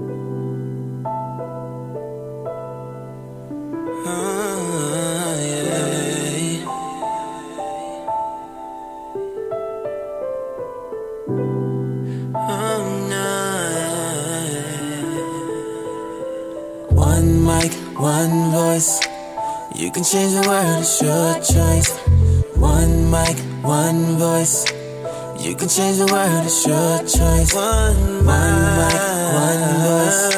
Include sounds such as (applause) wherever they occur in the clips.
One mic, one voice. You can change the world, it's your choice. Can change the world, it's your choice. One, one voice.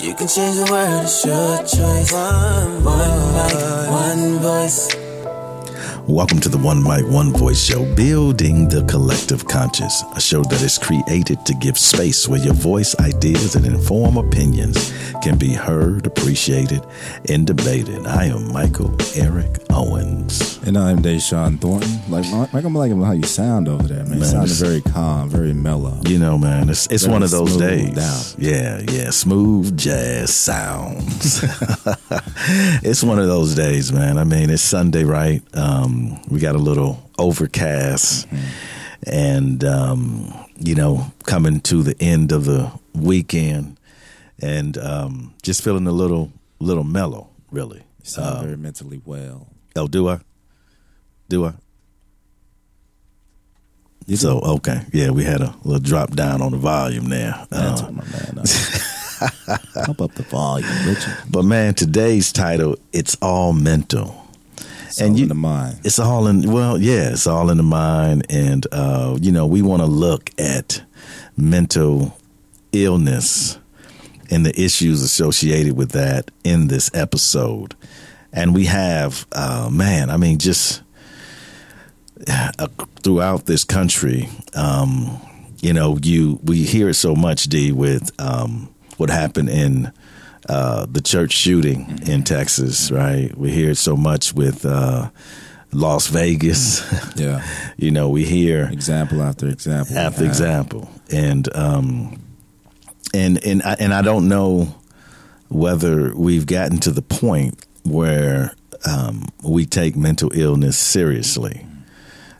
You can change the world, it's your choice. One one voice. Welcome to the One Mic, One Voice Show, building the collective conscious, a show that is created to give space where your voice, ideas, and informed opinions can be heard, appreciated, and debated. I am Michael Eric Owens. And I'm Deshaun Thornton. Like, Mike, I'm liking how you sound over there, man. Man, sounded very calm, very mellow. You know, man, it's it's Very one of those days. Yeah, yeah, smooth jazz sounds. (laughs) it's one of those days, man. I mean, it's Sunday, right? Um, we got a little overcast, and um, you know, coming to the end of the weekend, and um, just feeling a little little mellow, really. You sound Um, very mentally well. Oh, do I? Do I? You So okay, yeah, we had a little drop down on the volume there. That's Uh, my man. uh, (laughs) Pump up the volume, Richard. But man, today's title, it's all mental. It's And all you- in the mind. It's all in well, yeah, it's all in the mind and uh, you know, we want to look at mental illness and the issues associated with that in this episode. And we have uh man, I mean just uh, throughout this country, um, you know, you we hear it so much, D, with um, what happened in uh, the church shooting in Texas, right? We hear it so much with uh, Las Vegas. (laughs) Yeah. you know, we hear Example after example. after Yeah. example, and um, and and I, and I don't know whether we've gotten to the point where um, we take mental illness seriously.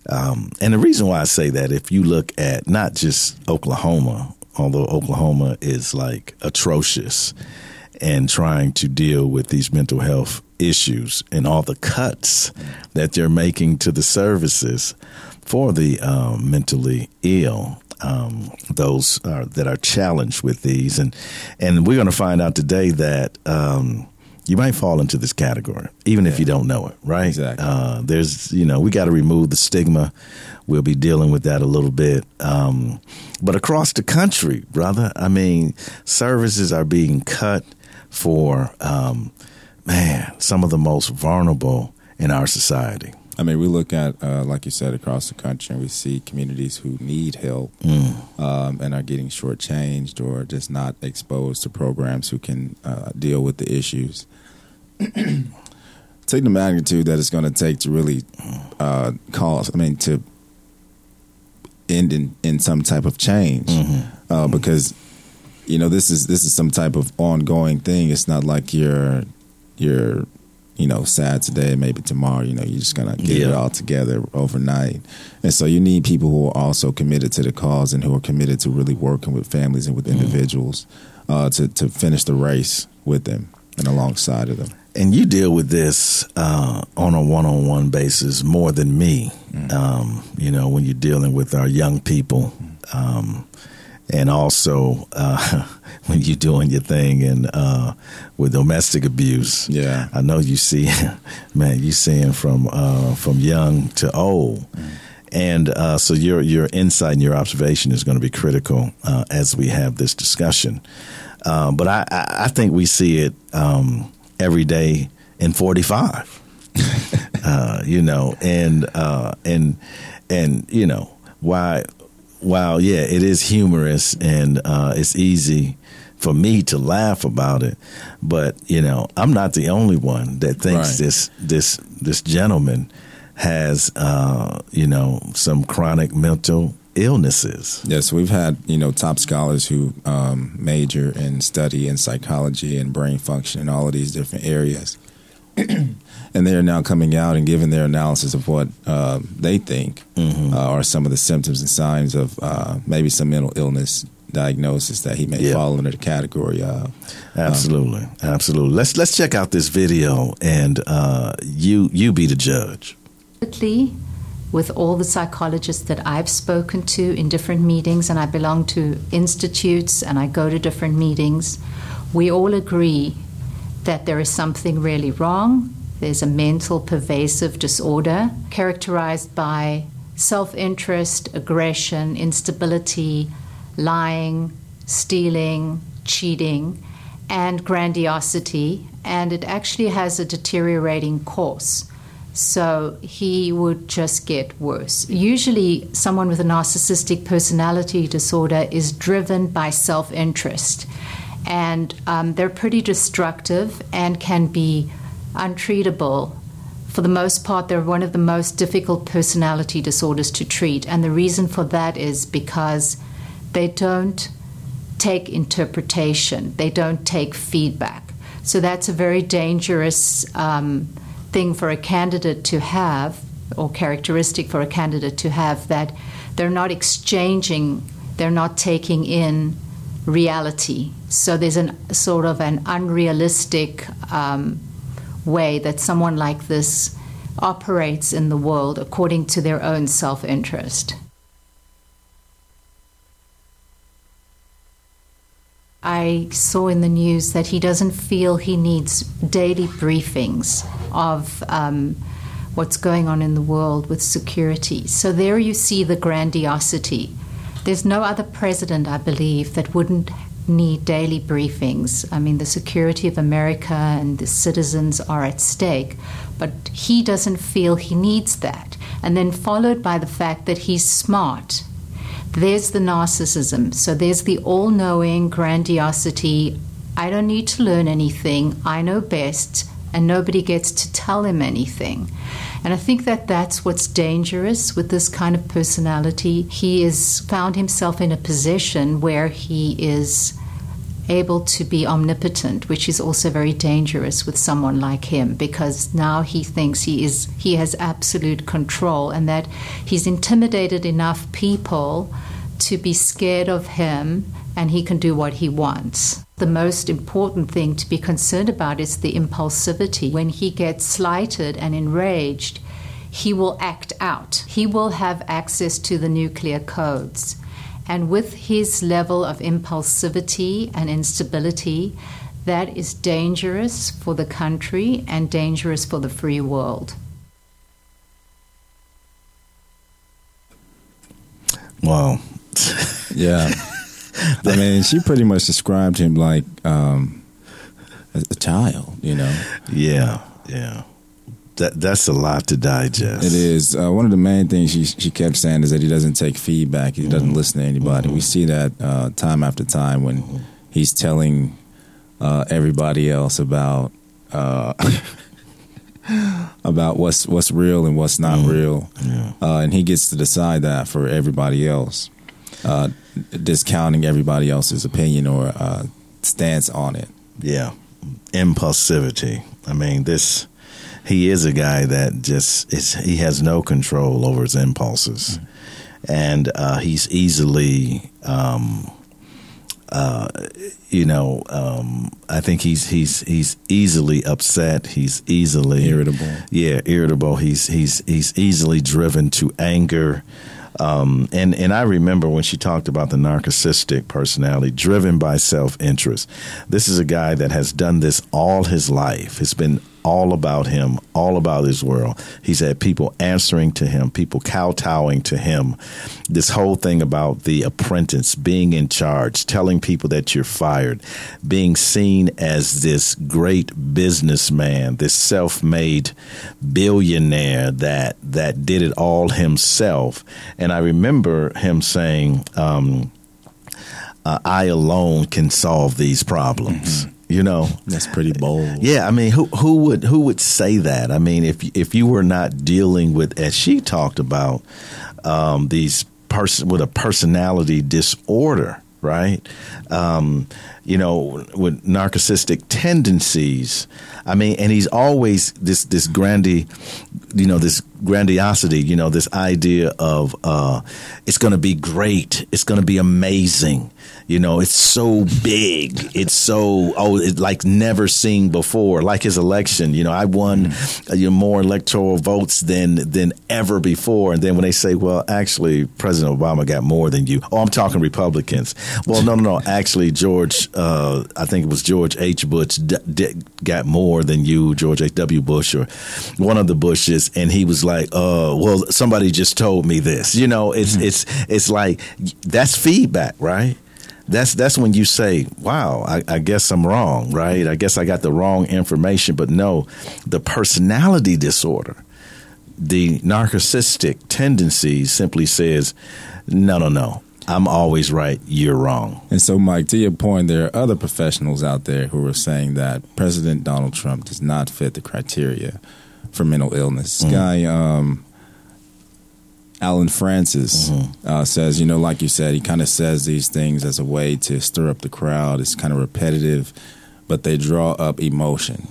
Um, and the reason why I say that, if you look at not just Oklahoma, although Oklahoma is like atrocious and trying to deal with these mental health issues and all the cuts that they're making to the services for the um, mentally ill, um, those are, that are challenged with these, and and we're going to find out today that. Um, you might fall into this category, even if you don't know it, right? Exactly. Uh, there's, you know, we got to remove the stigma. We'll be dealing with that a little bit. Um, but across the country, brother, I mean, services are being cut for, um, man, some of the most vulnerable in our society. I mean, we look at, uh, like you said, across the country, and we see communities who need help Mm. um, and are getting shortchanged or just not exposed to programs who can uh, deal with the issues. (clears throat) take the magnitude that it's going to take to really uh, cause, I mean, to end in, in some type of change. Uh, because, you know, this is this is some type of ongoing thing. It's not like you're you're you know sad today, maybe tomorrow. You know, you're just gonna get it all together overnight. And so you need people who are also committed to the cause and who are committed to really working with families and with individuals uh, to to finish the race with them and alongside of them. And you deal with this uh, on a one-on-one basis more than me. Um, you know, when you're dealing with our young people, um, and also uh, (laughs) when you're doing your thing and uh, with domestic abuse. Yeah. I know you see, (laughs) man, you seeing from uh, from young to old. And uh, so your your insight and your observation is going to be critical uh, as we have this discussion. But I, I, I think we see it um, every day in 45. (laughs) uh, you know, and uh, and and you know why while yeah, it is humorous and uh, it's easy for me to laugh about it, but you know, I'm not the only one that thinks Right. this this this gentleman has uh, you know some chronic mental illnesses. Yes, we've had you know top scholars who um, major and study in psychology and brain function and all of these different areas, (clears throat) and they are now coming out and giving their analysis of what uh, they think uh, are some of the symptoms and signs of uh, maybe some mental illness diagnosis that he may Yeah. fall under the category of. Absolutely, absolutely. Let's let's check out this video, and uh, you you be the judge. Ultimately, with all the psychologists that I've spoken to in different meetings, and I belong to institutes and I go to different meetings, we all agree that there is something really wrong. There's a mental pervasive disorder characterized by self interest, aggression, instability, lying, stealing, cheating, and grandiosity, and it actually has a deteriorating course. So he would just get worse. Usually, someone with a narcissistic personality disorder is driven by self interest, and um, they're pretty destructive and can be untreatable. For the most part, they're one of the most difficult personality disorders to treat, and the reason for that is because they don't take interpretation, they don't take feedback. So that's a very dangerous um, thing for a candidate to have, or characteristic for a candidate to have, that they're not exchanging, they're not taking in reality. So there's an sort of an unrealistic um, way that someone like this operates in the world according to their own self interest. I saw in the news that he doesn't feel he needs daily briefings of um, what's going on in the world with security. So there you see the grandiosity. There's no other president, I believe, that wouldn't need daily briefings. I mean, the security of America and the citizens are at stake, but he doesn't feel he needs that. And then followed by the fact that he's smart there's the narcissism. So there's the all knowing grandiosity. I don't need to learn anything. I know best, and nobody gets to tell him anything. And I think that that's what's dangerous with this kind of personality. He has found himself in a position where he is able to be omnipotent, which is also very dangerous with someone like him because now he thinks he is he has absolute control and that he's intimidated enough people to be scared of him and he can do what he wants. The most important thing to be concerned about is the impulsivity. When he gets slighted and enraged, he will act out. He will have access to the nuclear codes. And with his level of impulsivity and instability, that is dangerous for the country and dangerous for the free world. Wow. (laughs) Yeah. I mean, she pretty much described him like um, a, a child, you know. Yeah, yeah. That that's a lot to digest. It is. Uh, one of the main things she she kept saying is that he doesn't take feedback. He doesn't listen to anybody. We see that uh, time after time when he's telling uh, everybody else about uh, (laughs) about what's what's real and what's not real, uh, and he gets to decide that for everybody else, uh, discounting everybody else's opinion or uh, stance on it. Yeah. Impulsivity. I mean, this he is a guy that just is he has no control over his impulses. And uh, he's easily um uh you know, um I think he's he's he's easily upset, he's easily Irritable. Yeah, irritable. He's he's he's easily driven to anger. Um, and and I remember when she talked about the narcissistic personality, driven by self interest. This is a guy that has done this all his life. It's been all about him, all about his world. He's had people answering to him, people kowtowing to him. This whole thing about the apprentice being in charge, telling people that you're fired, being seen as this great businessman, this self-made billionaire that that did it all himself. And I remember him saying, um, uh, "I alone can solve these problems." You know, That's pretty bold. yeah, I mean, who who would who would say that? I mean, if if you were not dealing with, as she talked about, um, these person with a personality disorder, right? Um, you know, with narcissistic tendencies. I mean, and he's always this this grandy, you know, this grandiosity. You know, this idea of uh, it's going to be great, it's going to be amazing. You know, it's so big. It's so oh, it's like never seen before. Like his election, you know, I won uh, you know, more electoral votes than than ever before. And then when they say, well, actually, President Obama got more than you. Oh, I'm talking Republicans. Well, no, no, no. (laughs) Actually, George, uh, I think it was George H. Bush d- d- got more than you, George H. W. Bush, or one of the Bushes. And he was like, uh, well, somebody just told me this. You know, it's it's it's like that's feedback, right? That's that's when you say, "Wow, I, I guess I'm wrong, right? I guess I got the wrong information." But no, the personality disorder, the narcissistic tendencies, simply says, "No, no, no, I'm always right. You're wrong." And so, Mike, to your point, there are other professionals out there who are saying that President Donald Trump does not fit the criteria for mental illness. This guy, um, Allen Frances, mm-hmm. uh, says, you know, like you said, he kind of says these things as a way to stir up the crowd. It's kind of repetitive, but they draw up emotion.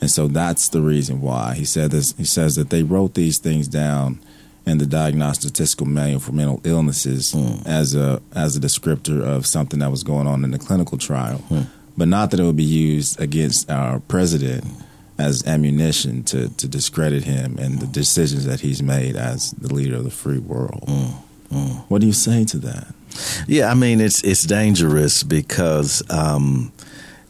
And so that's the reason why. He said this, he says that they wrote these things down in the Diagnostic Statistical Manual for Mental Illnesses mm. as a as a descriptor of something that was going on in the clinical trial, mm. but not that it would be used against our president as ammunition to, to discredit him and the decisions that he's made as the leader of the free world. What do you say to that? Yeah, I mean it's it's dangerous because um,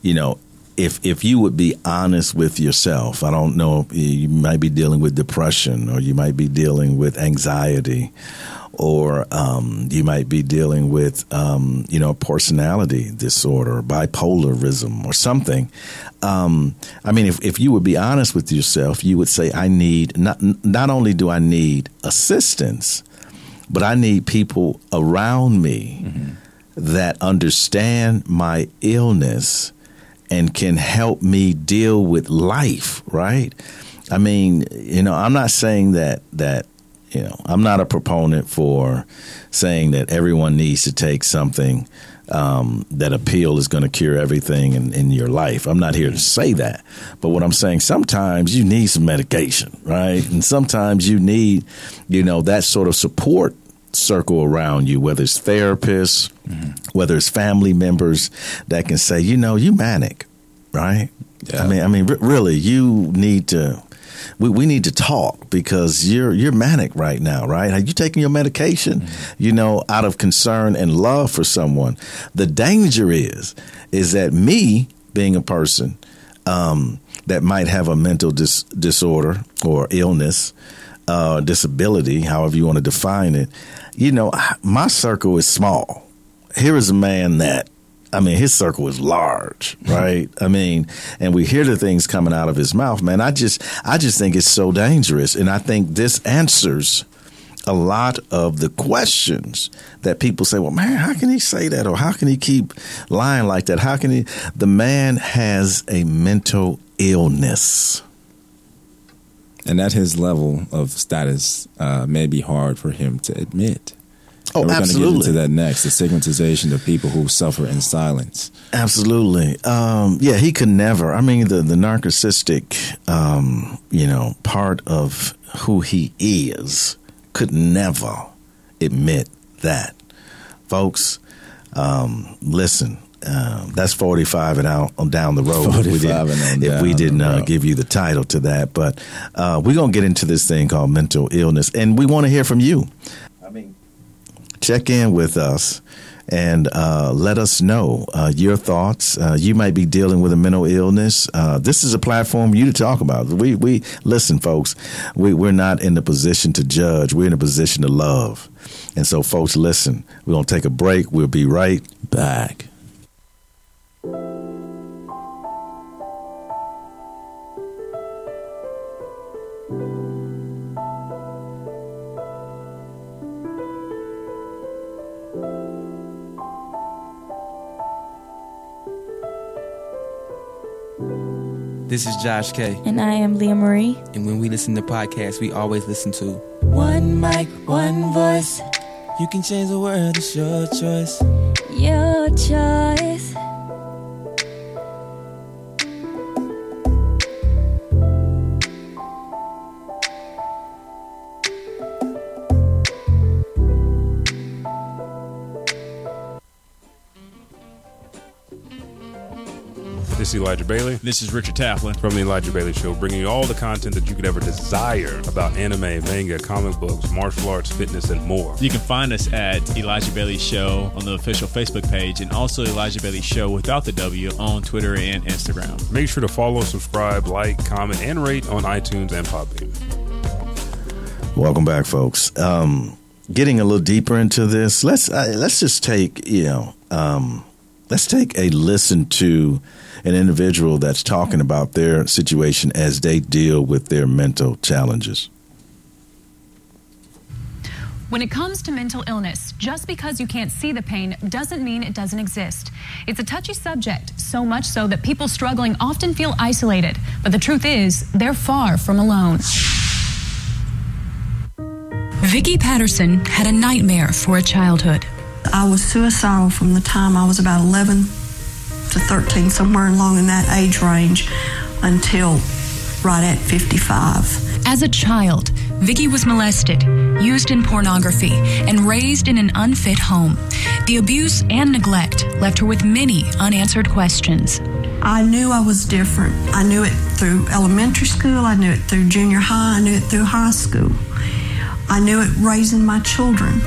you know if if you would be honest with yourself, I don't know, you might be dealing with depression or you might be dealing with anxiety or um, you might be dealing with um, you know personality disorder, bipolarism, or something. Um, I mean, if, if you would be honest with yourself, you would say, "I need not not only do I need assistance, but I need people around me that understand my illness and can help me deal with life." Right? I mean, you know, I'm not saying that that you know, I'm not a proponent for saying that everyone needs to take something um, that a pill is going to cure everything in, in your life. I'm not here to say that. But what I'm saying, sometimes you need some medication, right? And sometimes you need, you know, that sort of support circle around you, whether it's therapists, whether it's family members that can say, you know, you manic, right? Yeah. I mean, I mean, r- really, you need to we, we need to talk because you're you're manic right now, right? Are you taking your medication? You know, out of concern and love for someone. The danger is is that me being a person um, that might have a mental dis- disorder or illness, uh, disability, however you want to define it. You know, my circle is small. Here is a man that I mean, his circle is large, right? I mean, and we hear the things coming out of his mouth, man. I just, I just think it's so dangerous, and I think this answers a lot of the questions that people say. Well, man, how can he say that, or how can he keep lying like that? How can he? The man has a mental illness. And at his level of status, uh, may be hard for him to admit. Oh, And we're going to get into that next the stigmatization of people who suffer in silence. Absolutely. Um, yeah, he could never. I mean, the the narcissistic, um, you know, part of who he is could never admit that, folks. Um, listen. Um, that's 45 and out on down the road. if we 45 and on didn't, if we didn't uh, give you the title to that, but uh, we're gonna get into this thing called mental illness, and we want to hear from you. Check in with us and uh, let us know uh, your thoughts. Uh, you might be dealing with a mental illness. Uh, this is a platform for you to talk about. We we listen, folks. We we're not in the position to judge. We're in a position to love. And so, folks, listen. We're gonna take a break. We'll be right back. This is Josh K. And I am Leah Marie. And when we listen to podcasts, we always listen to One mic, one voice. You Can Change the World, it's your choice. Your choice. This is Elijah Bailey This is Richard Taplin. from The Elijah Bailey Show, bringing you all the content that you could ever desire about anime, manga, comic books, martial arts, fitness, and more. You can find us at Elijah Bailey Show on the official Facebook page and also Elijah Bailey Show without the W on Twitter and Instagram. Make sure to follow, subscribe, like, comment, and rate on iTunes and Podbean. Welcome back, folks. Um, getting a little deeper into this, let's uh, let's just take you know um, let's take a listen to an individual that's talking about their situation as they deal with their mental challenges. When it comes to mental illness, just because you can't see the pain doesn't mean it doesn't exist. It's a touchy subject, so much so that people struggling often feel isolated. But the truth is, they're far from alone. Vicky Patterson had a nightmare for a childhood. I was suicidal from the time I was about 11 to 13, somewhere along in that age range, until right at 55. As a child, Vicky was molested, used in pornography, and raised in an unfit home. The abuse and neglect left her with many unanswered questions. I knew I was different. I knew it through elementary school, I knew it through junior high, I knew it through high school. I knew it raising my children,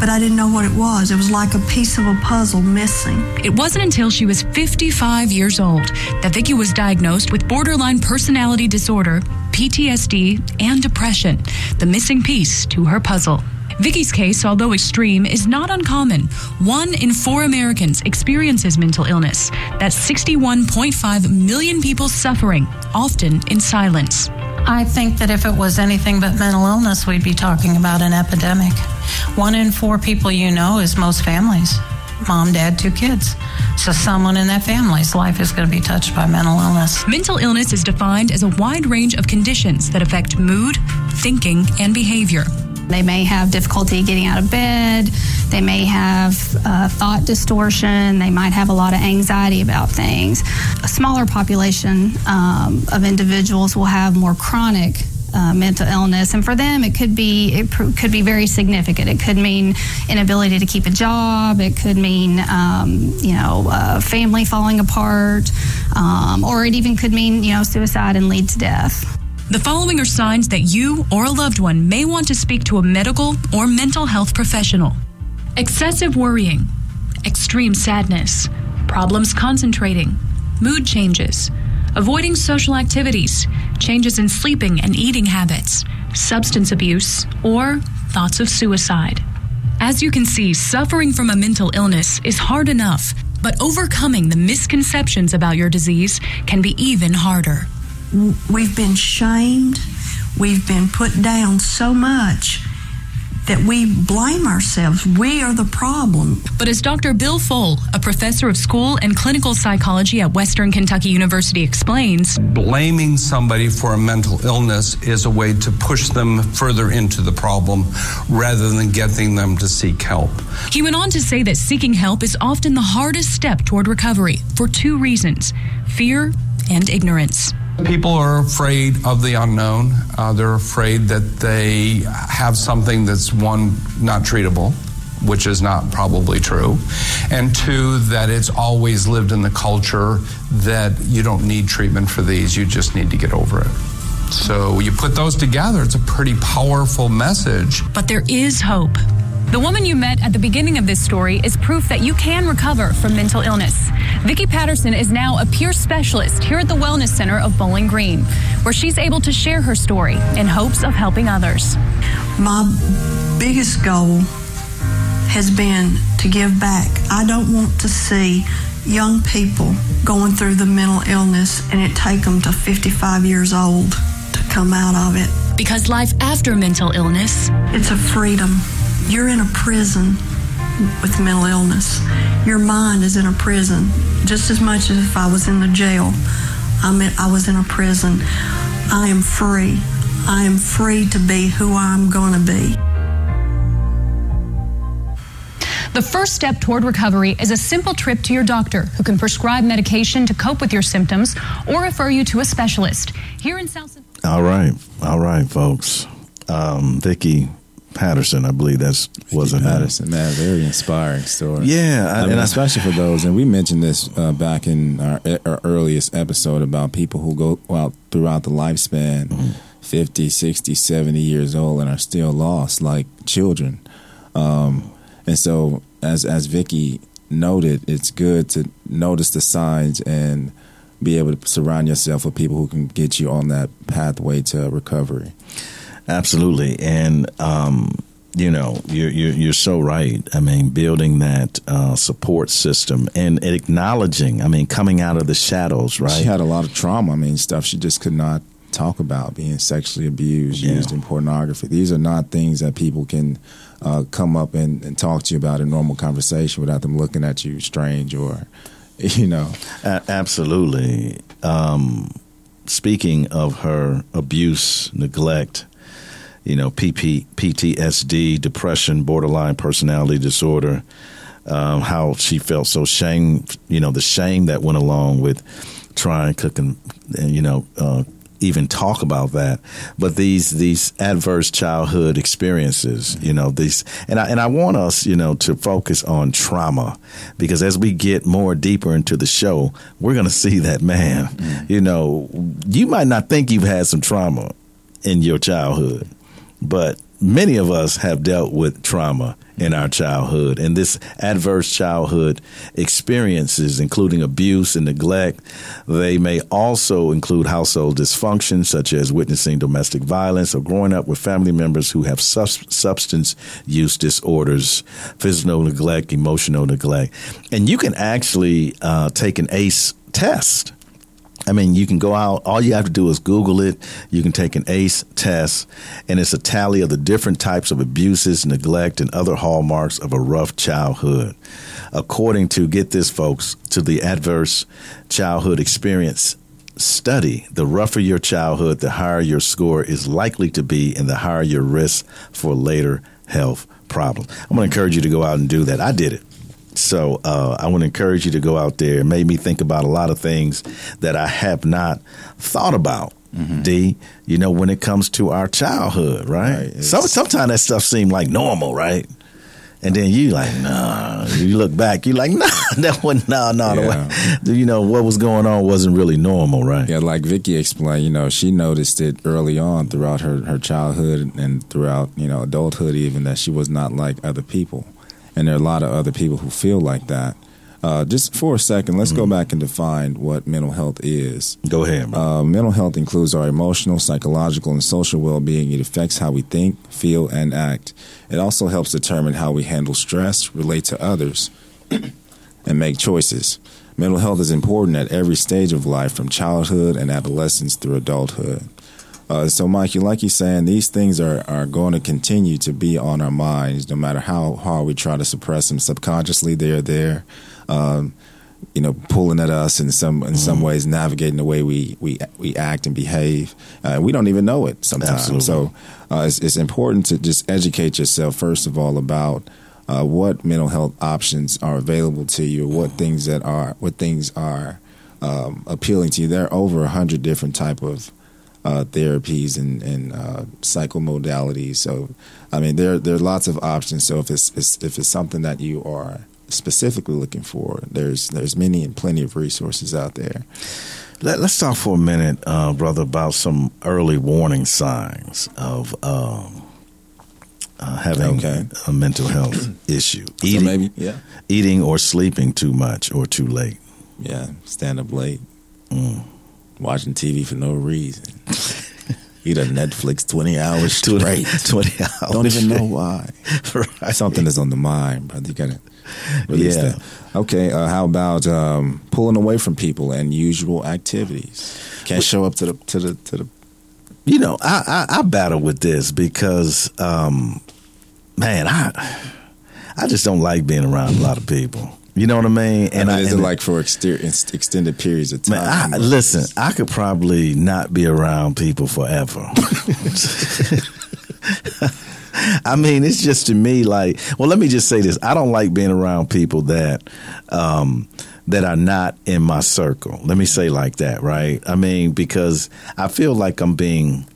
but I didn't know what it was. It was like a piece of a puzzle missing. It wasn't until she was 55 years old that Vicky was diagnosed with borderline personality disorder, PTSD, and depression, the missing piece to her puzzle. Vicky's case, although extreme, is not uncommon. One in four Americans experiences mental illness. That's 61.5 million people suffering, often in silence. I think that if it was anything but mental illness, we'd be talking about an epidemic. One in four people you know is most families mom, dad, two kids. So someone in that family's life is going to be touched by mental illness. Mental illness is defined as a wide range of conditions that affect mood, thinking, and behavior. They may have difficulty getting out of bed. They may have uh, thought distortion. They might have a lot of anxiety about things. A smaller population um, of individuals will have more chronic uh, mental illness, and for them, it could be it pr- could be very significant. It could mean inability to keep a job. It could mean um, you know uh, family falling apart, um, or it even could mean you know suicide and lead to death. The following are signs that you or a loved one may want to speak to a medical or mental health professional excessive worrying, extreme sadness, problems concentrating, mood changes, avoiding social activities, changes in sleeping and eating habits, substance abuse, or thoughts of suicide. As you can see, suffering from a mental illness is hard enough, but overcoming the misconceptions about your disease can be even harder. We've been shamed, we've been put down so much that we blame ourselves. We are the problem. But as Dr. Bill Pfohl, a professor of school and clinical psychology at Western Kentucky University, explains, blaming somebody for a mental illness is a way to push them further into the problem rather than getting them to seek help. He went on to say that seeking help is often the hardest step toward recovery for two reasons fear and ignorance. People are afraid of the unknown. Uh, they're afraid that they have something that's one, not treatable, which is not probably true, and two, that it's always lived in the culture that you don't need treatment for these, you just need to get over it. So you put those together, it's a pretty powerful message. But there is hope. The woman you met at the beginning of this story is proof that you can recover from mental illness. Vicki Patterson is now a peer specialist here at the Wellness Center of Bowling Green, where she's able to share her story in hopes of helping others. My biggest goal has been to give back. I don't want to see young people going through the mental illness and it take them to 55 years old to come out of it. Because life after mental illness, it's a freedom. You're in a prison with mental illness. Your mind is in a prison just as much as if I was in the jail. I'm in, I was in a prison. I am free. I am free to be who I'm going to be. The first step toward recovery is a simple trip to your doctor who can prescribe medication to cope with your symptoms or refer you to a specialist. Here in South All right. All right, folks. Um, Vicki Patterson, I believe that's wasn't. Patterson, man, very inspiring story. Yeah, I- I mean, and I- especially for those, and we mentioned this uh, back in our, our earliest episode about people who go out throughout the lifespan, Mm-hmm. 50, 60, 70 years old, and are still lost, like children. Um, and so, as as Vicky noted, it's good to notice the signs and be able to surround yourself with people who can get you on that pathway to recovery. Absolutely, and um, you know, you're, you're you're so right. I mean, building that uh, support system and acknowledging. I mean, coming out of the shadows, right? She had a lot of trauma. I mean, stuff she just could not talk about being sexually abused, Yeah. used in pornography. These are not things that people can uh, come up and, and talk to you about in normal conversation without them looking at you strange or, (laughs) you know. A- absolutely. Um, speaking of her abuse, neglect, you know, PP, PTSD, depression, borderline personality disorder, um, how she felt. So shame, you know, the shame that went along with trying to, con- and, you know, uh, even talk about that. But these these adverse childhood experiences, you know, these and I and I want us, you know, to focus on trauma because as we get more deeper into the show, we're going to see that man, you know, you might not think you've had some trauma in your childhood, but many of us have dealt with trauma in our childhood. And this adverse childhood experiences including abuse and neglect they may also include household dysfunction such as witnessing domestic violence or growing up with family members who have substance use disorders physical neglect emotional neglect. And you can actually uh, take an ace test I mean, you can go out, all you have to do is Google it. You can take an ACE test, and it's a tally of the different types of abuses, neglect, and other hallmarks of a rough childhood. According to, get this, folks, to the Adverse Childhood Experience study, the rougher your childhood, the higher your score is likely to be, and the higher your risk for later health problems. I'm going to encourage you to go out and do that. I did it. So uh, I want to encourage you to go out there. It made me think about a lot of things that I have not thought about. D, you know, when it comes to our childhood, right? Some sometimes that stuff seemed like normal, right? And then you like, nah. You look back, you like, (laughs) nah, that wasn't, nah, nah. the way- You know what was going on wasn't really normal, right? Yeah, like Vicky explained, you know, she noticed it early on throughout her, her childhood and throughout, you know, adulthood even that she was not like other people. And there are a lot of other people who feel like that. Uh, just for a second, let's go back and define what mental health is. Go ahead. Uh, mental health includes our emotional, psychological, and social well being. It affects how we think, feel, and act. It also helps determine how we handle stress, relate to others, (clears throat) and make choices. Mental health is important at every stage of life, from childhood and adolescence through adulthood. Uh, so, Mike, you like you're saying, these things are, are going to continue to be on our minds, no matter how hard we try to suppress them. Subconsciously, they're there, um, you know, pulling at us in some in some ways, navigating the way we we we act and behave. Uh, we don't even know it sometimes. Absolutely. So, uh, it's, it's important to just educate yourself first of all about uh, what mental health options are available to you, what things that are what things are um, appealing to you. There are over a hundred different type of uh, therapies and, and uh, psychomodalities. So, I mean, there there are lots of options. So, if it's, it's if it's something that you are specifically looking for, there's there's many and plenty of resources out there. Let, us talk for a minute, uh, brother, about some early warning signs of um, uh, having Okay. a mental health (clears throat) issue. Eating, maybe- yeah. eating or sleeping too much or too late. Yeah, stand up late, Mm. Watching TV for no reason. (laughs) Eat a Netflix twenty hours (laughs) straight. (laughs) 20 hours Don't even know why. Right. Something is on the mind, brother. You gotta release Yeah. that. Okay. Uh, how about um, pulling away from people and usual activities? Can't show up to the to the to the. You know, I, I, I battle with this because, um, man, I I just don't like being around a lot of people. You know what I mean? And I, is and it like for exter- extended periods of time? Man, I, listen, I could probably not be around people forever. (laughs) I mean, it's just to me like, well, let me just say this: I don't like being around people that um, that are not in my circle. Let me say like that, right? I mean, because I feel like I'm being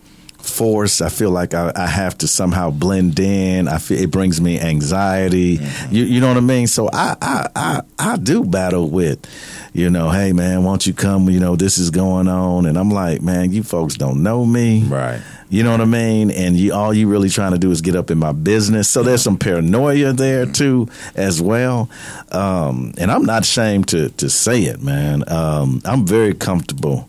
forced. I feel like I, I have to somehow blend in. I feel it brings me anxiety. You, you know what I mean? So I, I, I, I do battle with, you know, hey man, why don't you come? You know, this is going on, and I'm like, man, you folks don't know me, right? You know what I mean? And you, all you really trying to do is get up in my business. So there's some paranoia there too, as well. Um, and I'm not ashamed to to say it, man. Um, I'm very comfortable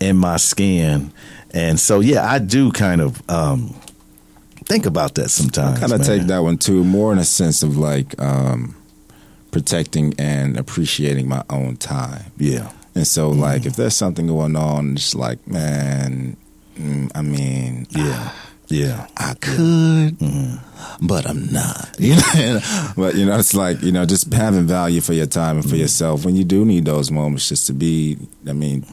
in my skin, and so yeah, I do kind of um, think about that sometimes. I kind of take that one too, more in a sense of like um, protecting and appreciating my own time. Yeah. And so, like, if there's something going on, it's like, man, mm, I mean, yeah, yeah, I could, but I'm not. (laughs) You know, but you know, it's like you know, just having value for your time and for yourself when you do need those moments, just to be, I mean,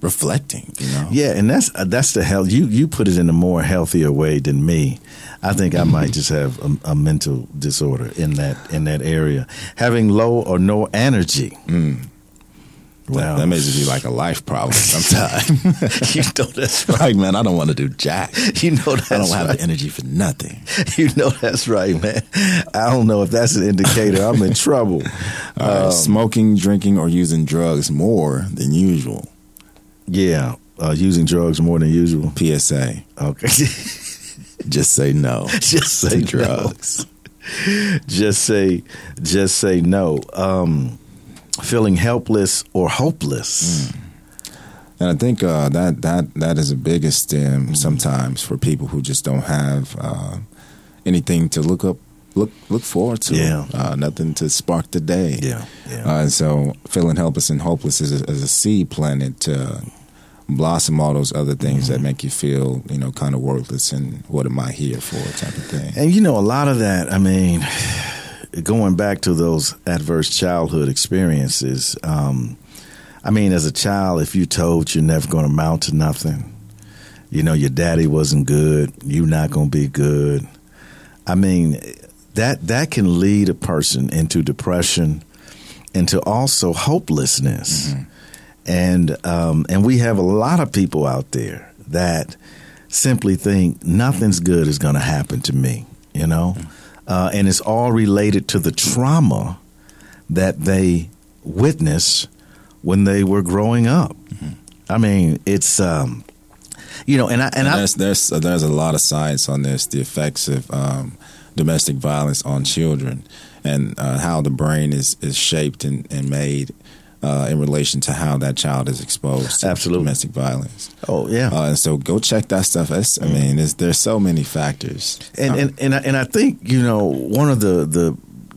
reflecting. You know, Yeah, and that's uh, that's the hell you you put it in a more healthier way than me. I think I might just have a, a mental disorder in that in that area, having low or no energy. Well, that may just be like a life problem (laughs) sometimes. (laughs) you know that's (laughs) right. Man, I don't want to do jack. You know that's I don't have right. the energy for nothing. You know that's right, man. I don't know if that's an indicator. I'm in trouble. Right, Um, smoking, drinking, or using drugs more than usual. Yeah, uh, using drugs more than usual. PSA. Okay. (laughs) Just say no. (laughs) just say drugs. No. (laughs) Just say, just say no. Um, feeling helpless or hopeless. And I think uh, that that that is the biggest stem Mm-hmm. sometimes for people who just don't have uh, anything to look up, look look forward to. Yeah. uh, nothing to spark the day. Yeah, yeah. Uh, and so feeling helpless and hopeless is a, is a seed planted to blossom all those other things Mm-hmm. that make you feel you know kind of worthless and what am I here for type of thing. And you know, a lot of that, I mean, going back to those adverse childhood experiences, um, I mean, as a child, if you're told you're never going to amount to nothing, you know, your daddy wasn't good, you're not going to be good. I mean, that that can lead a person into depression, into also hopelessness, and um, and we have a lot of people out there that simply think nothing's good is going to happen to me, you know, uh, and it's all related to the trauma that they witness when they were growing up. I mean, it's um, you know, and I and, And I there's there's there's a lot of science on this, the effects of um, domestic violence on children, and uh, how the brain is is shaped and, and made uh, in relation to how that child is exposed to Absolutely. domestic violence. Oh yeah, Uh, and so go check that stuff. That's, I mean, there's there's so many factors. and and and I, and I think you know one of the the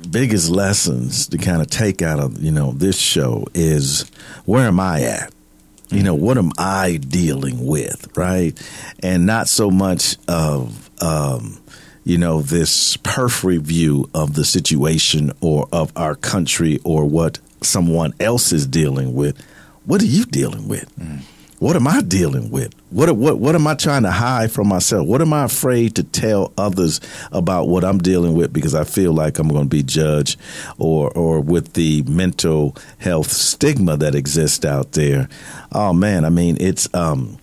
biggest lessons to kind of take out of you know this show is where am I at? You know, what am I dealing with, right? And not so much of um, you know this periphery view of the situation or of our country or what someone else is dealing with. What are you dealing with? What am I dealing with? What what what am I trying to hide from myself? What am I afraid to tell others about what I'm dealing with because I feel like I'm going to be judged or or with the mental health stigma that exists out there. Oh man, I mean it's um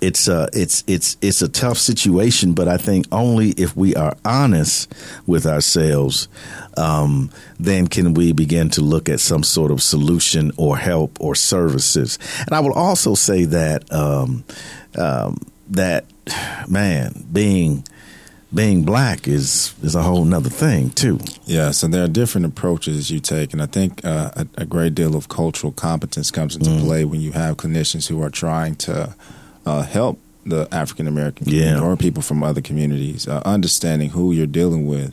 it's uh it's it's it's a tough situation, but I think only if we are honest with ourselves, um, then can we begin to look at some sort of solution or help or services. And I will also say that um, um, that man being being black is is a whole nother thing too. Yeah, so there are different approaches you take, and I think uh, a, a great deal of cultural competence comes into Mm. play when you have clinicians who are trying to uh, help the African American Yeah. or people from other communities, uh, understanding who you're dealing with,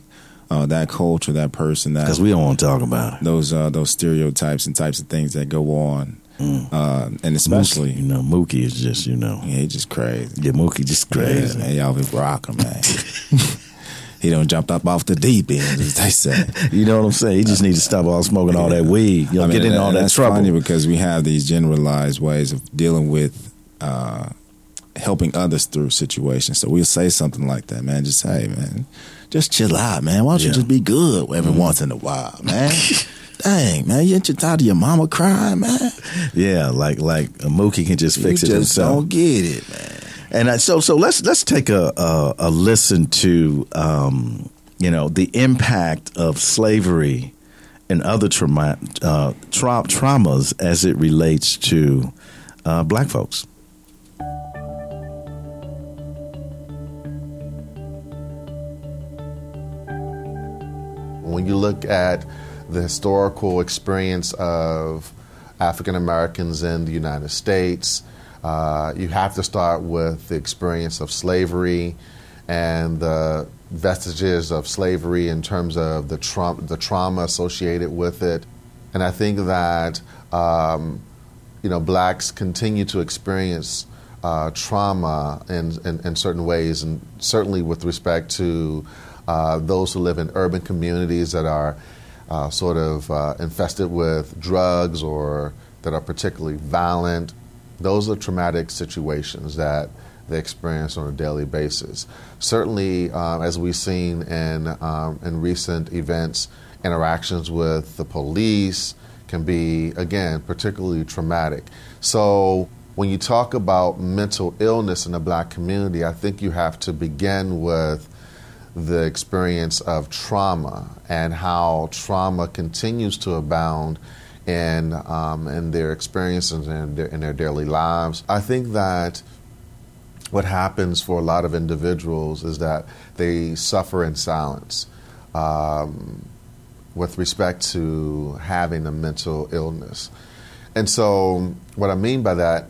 uh, that culture, that person, that Because we don't want to talk about it. those uh, those stereotypes and types of things that go on, uh, and especially Mookie, you know, Mookie is just you know, yeah, he just crazy. yeah, Mookie just crazy. Yeah, y'all be rocking, man. (laughs) he don't jump up off the deep end, as they say. You know what I'm saying? He just needs to stop all smoking all that weed. You know, I mean, get in all that that's trouble. funny because we have these generalized ways of dealing with uh, helping others through situations. So we'll say something like that, man. Just hey, man, just chill out, man. Why don't you Yeah. Mm-hmm. just be good every once in a while, man? (laughs) Dang, man, you ain't you tired of your mama crying, man? Yeah, like like a Mookie can just fix you it just himself. don't get it, man. And I, so, so let's let's take a a, a listen to um, you know the impact of slavery and other trauma, uh, tra- traumas as it relates to uh, black folks. When you look at the historical experience of African Americans in the United States, uh, you have to start with the experience of slavery and the vestiges of slavery in terms of the, tra- the trauma associated with it. And I think that um, you know blacks continue to experience uh, trauma in, in, in, certain ways, and certainly with respect to uh, those who live in urban communities that are uh, sort of uh, infested with drugs or that are particularly violent. Those are traumatic situations that they experience on a daily basis. Certainly, um, as we've seen in, um, in recent events, interactions with the police can be, again, particularly traumatic. So, when you talk about mental illness in the black community, I think you have to begin with the experience of trauma and how trauma continues to abound in, um, in their experiences and in, in their daily lives. I think that what happens for a lot of individuals is that they suffer in silence um, with respect to having a mental illness. And so, what I mean by that,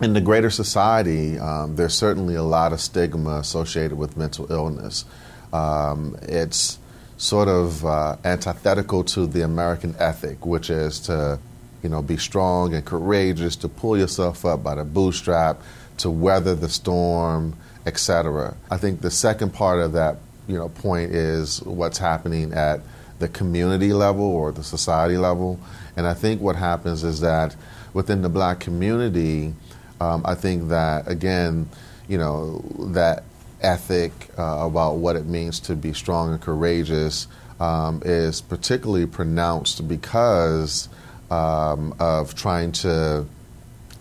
in the greater society, um, there's certainly a lot of stigma associated with mental illness. Um, it's sort of uh, antithetical to the American ethic, which is to, you know, be strong and courageous, to pull yourself up by the bootstrap, to weather the storm, etc. I think the second part of that, you know, point is what's happening at the community level or the society level. And I think what happens is that within the black community, um, I think that again, you know, that ethic uh, about what it means to be strong and courageous um, is particularly pronounced because um, of trying to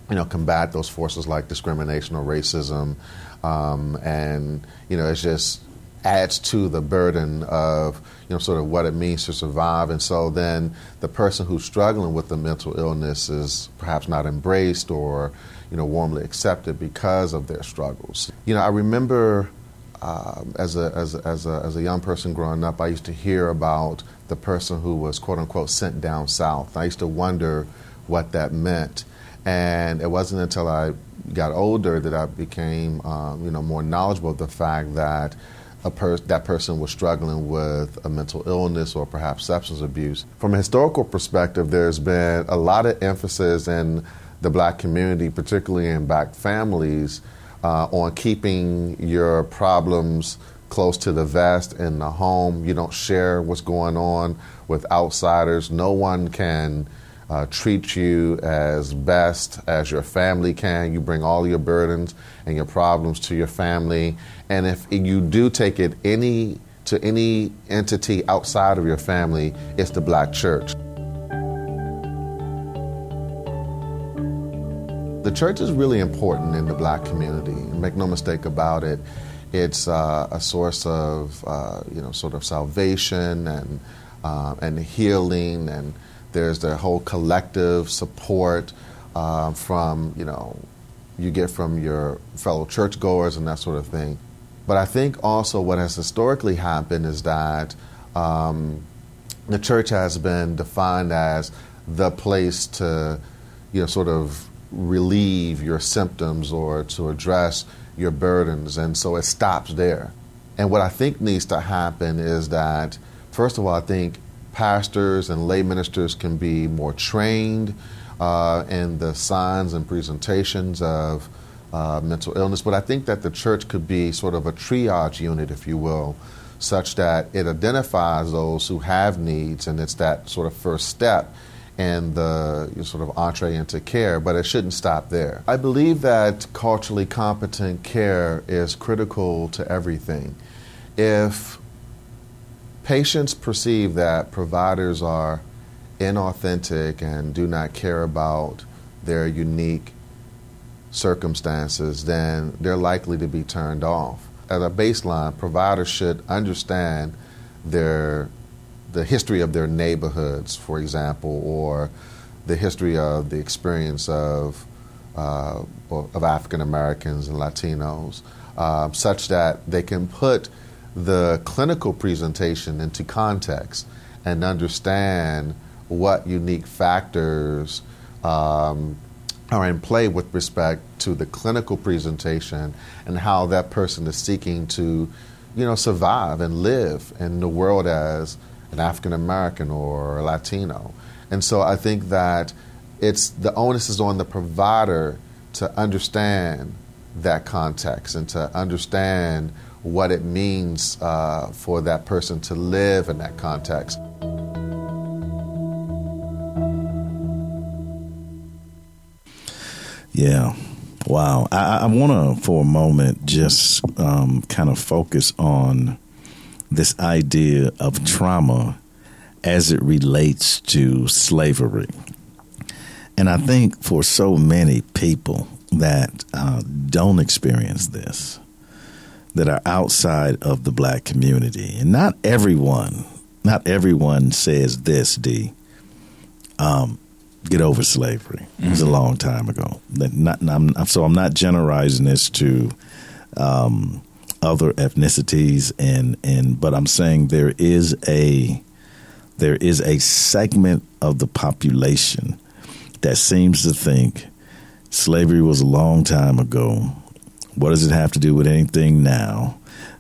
you know, combat those forces like discrimination or racism, um, and you know, it just adds to the burden of you know sort of what it means to survive. And so then the person who's struggling with the mental illness is perhaps not embraced or you know warmly accepted because of their struggles. You know, I remember. Um, as, a, as, a, as, a, as a young person growing up, I used to hear about the person who was quote unquote sent down south. I used to wonder what that meant. And it wasn't until I got older that I became, um, you know, more knowledgeable of the fact that a per- that person was struggling with a mental illness or perhaps substance abuse. From a historical perspective, there's been a lot of emphasis in the black community, particularly in black families, uh, on keeping your problems close to the vest in the home. You don't share what's going on with outsiders. No one can uh, treat you as best as your family can. You bring all your burdens and your problems to your family. And if you do take it any to any entity outside of your family, it's the black church. The church is really important in the black community. Make no mistake about it. It's uh, a source of, uh, you know, sort of salvation and uh, and healing and there's the whole collective support uh, from, you know, you get from your fellow churchgoers and that sort of thing. But I think also what has historically happened is that um, the church has been defined as the place to, you know, sort of relieve your symptoms or to address your burdens. And so it stops there. And what I think needs to happen is that, first of all, I think pastors and lay ministers can be more trained uh, in the signs and presentations of uh, mental illness. But I think that the church could be sort of a triage unit, if you will, such that it identifies those who have needs, and it's that sort of first step in the sort of entree into care, but it shouldn't stop there. I believe that culturally competent care is critical to everything. If Patients perceive that providers are inauthentic and do not care about their unique circumstances, then they're likely to be turned off. At a baseline, providers should understand their the history of their neighborhoods, for example, or the history of the experience of uh, of African Americans and Latinos, uh, such that they can put the clinical presentation into context and understand what unique factors um, are in play with respect to the clinical presentation and how that person is seeking to, you know, survive and live in the world as an African American or a Latino. And so I think that it's the onus is on the provider to understand that context and to understand what it means uh, for that person to live in that context. Yeah. Wow. I, I want to, for a moment, just um, kind of focus on this idea of trauma as it relates to slavery. And I think for so many people that uh, don't experience this, that are outside of the black community, and not everyone, not everyone says this, D. Um, get over slavery. It was a mm-hmm. long time ago. That Not, I'm, so I'm not generalizing this to um, other ethnicities, and and but I'm saying there is a there is a segment of the population that seems to think slavery was a long time ago. What does it have to do with anything now?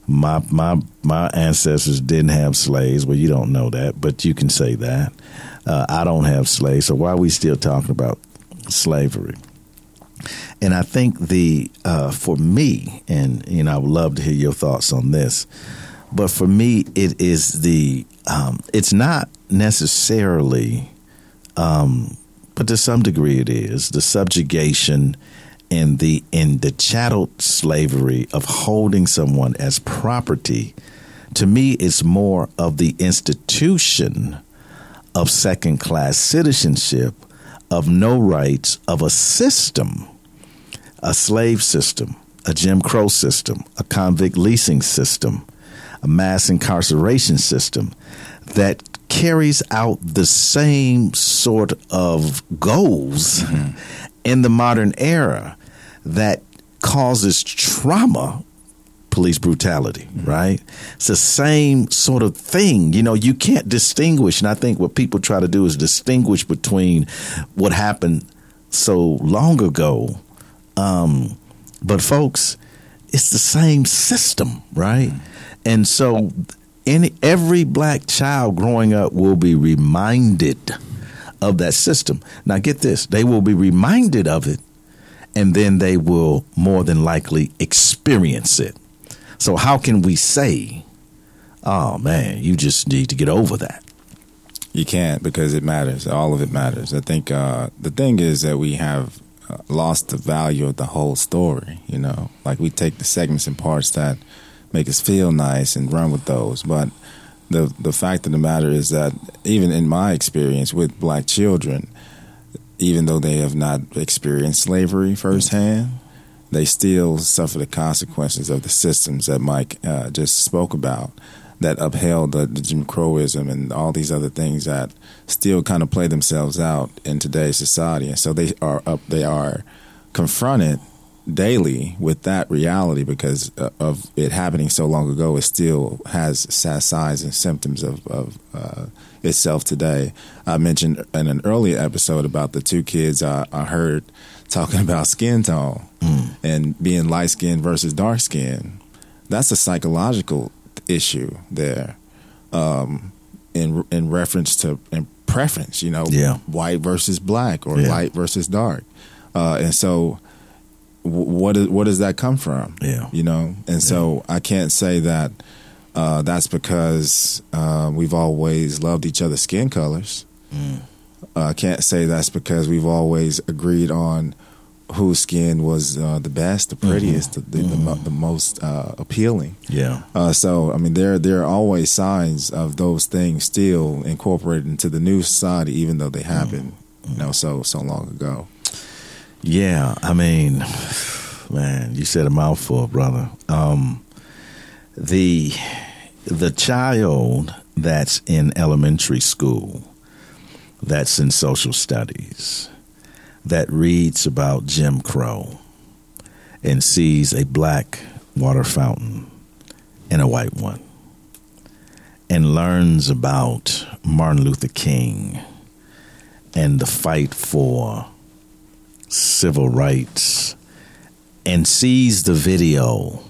My my my ancestors didn't have slaves. Well, you don't know that, but you can say that. Uh, I don't have slaves, so why are we still talking about slavery? And I think the uh, for me, and you know, I would love to hear your thoughts on this. But for me, it is the um, it's not necessarily, um, but to some degree, it is the subjugation and the in the chattel slavery of holding someone as property. To me, it's more of the institution of second class citizenship, of no rights, of a system, a slave system, a Jim Crow system, a convict leasing system, a mass incarceration system that carries out the same sort of goals mm-hmm. in the modern era that causes trauma police brutality, mm-hmm. right? It's the same sort of thing. You know, you can't distinguish. And I think what people try to do is distinguish between what happened so long ago. Um, but, folks, it's the same system, right? And so, any every black child growing up will be reminded of that system. Now, get this: they will be reminded of it, and then they will more than likely experience it. So how can we say, "Oh man, you just need to get over that"? You can't because it matters. All of it matters. I think uh, the thing is that we have lost the value of the whole story. You know, like we take the segments and parts that make us feel nice and run with those, but the the fact of the matter is that even in my experience with black children, even though they have not experienced slavery firsthand, they still suffer the consequences of the systems that Mike uh, just spoke about that upheld the, the, Jim Crowism and all these other things that still kind of play themselves out in today's society. And so they are up, they are confronted daily with that reality because uh, of it happening so long ago. It still has signs and symptoms of, of uh, itself today. I mentioned in an earlier episode about the two kids I, I heard talking (laughs) about skin tone mm. and being light skin versus dark skin. That's a psychological issue there, um, in in reference to in preference. You know, yeah. white versus black or yeah. light versus dark, uh, and so what is what does that come from? Yeah, you know, and yeah. so I can't say that. Uh, that's because uh, we've always loved each other's skin colors. Mm. Uh, I can't say that's because we've always agreed on whose skin was uh, the best, the prettiest, mm-hmm. the, the, mm-hmm. the, most uh, appealing. Yeah. Uh, so I mean, there there are always signs of those things still incorporated into the new society, even though they happened, mm-hmm. you know, so so long ago. Yeah, I mean, man, you said a mouthful, brother. Um, the the child that's in elementary school, that's in social studies, that reads about Jim Crow and sees a black water fountain and a white one, and learns about Martin Luther King and the fight for civil rights and sees the video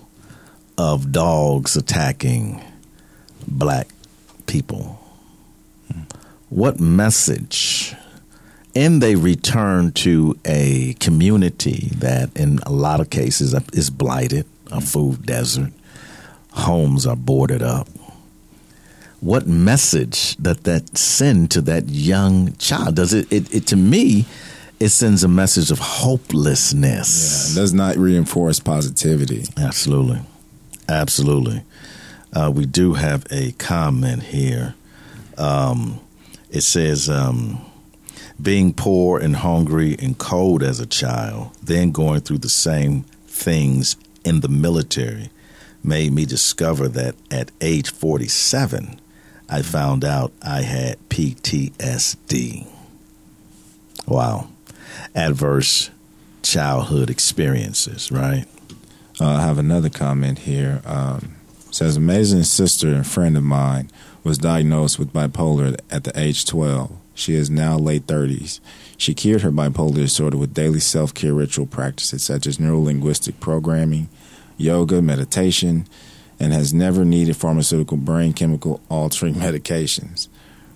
of dogs attacking black people. What message? And they return to a community that, in a lot of cases, is blighted, a food desert. Homes are boarded up. What message does that send to that young child? Does it, it, it to me, it sends a message of hopelessness. Yeah, it does not reinforce positivity. Absolutely. Absolutely. Uh, we do have a comment here. Um, it says, um, being poor and hungry and cold as a child, then going through the same things in the military, made me discover that at age 47, I found out I had PTSD. Wow. Adverse childhood experiences, right? Uh, I have another comment here. Um, says amazing sister and friend of mine was diagnosed with bipolar at the age 12. She is now late 30s. She cured her bipolar disorder with daily self care ritual practices such as neuro linguistic programming, yoga, meditation, and has never needed pharmaceutical brain chemical altering (laughs) medications.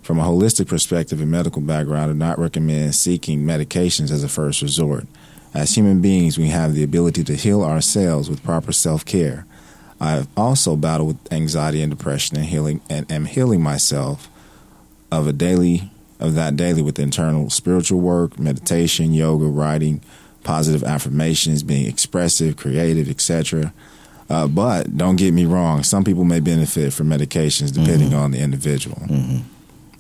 From a holistic perspective and medical background, I do not recommend seeking medications as a first resort. As human beings, we have the ability to heal ourselves with proper self care. I have also battled with anxiety and depression and healing and am healing myself of a daily of that daily with internal spiritual work, meditation, yoga, writing, positive affirmations, being expressive, creative, etc. Uh, but don't get me wrong, some people may benefit from medications depending mm-hmm. on the individual. Mm-hmm.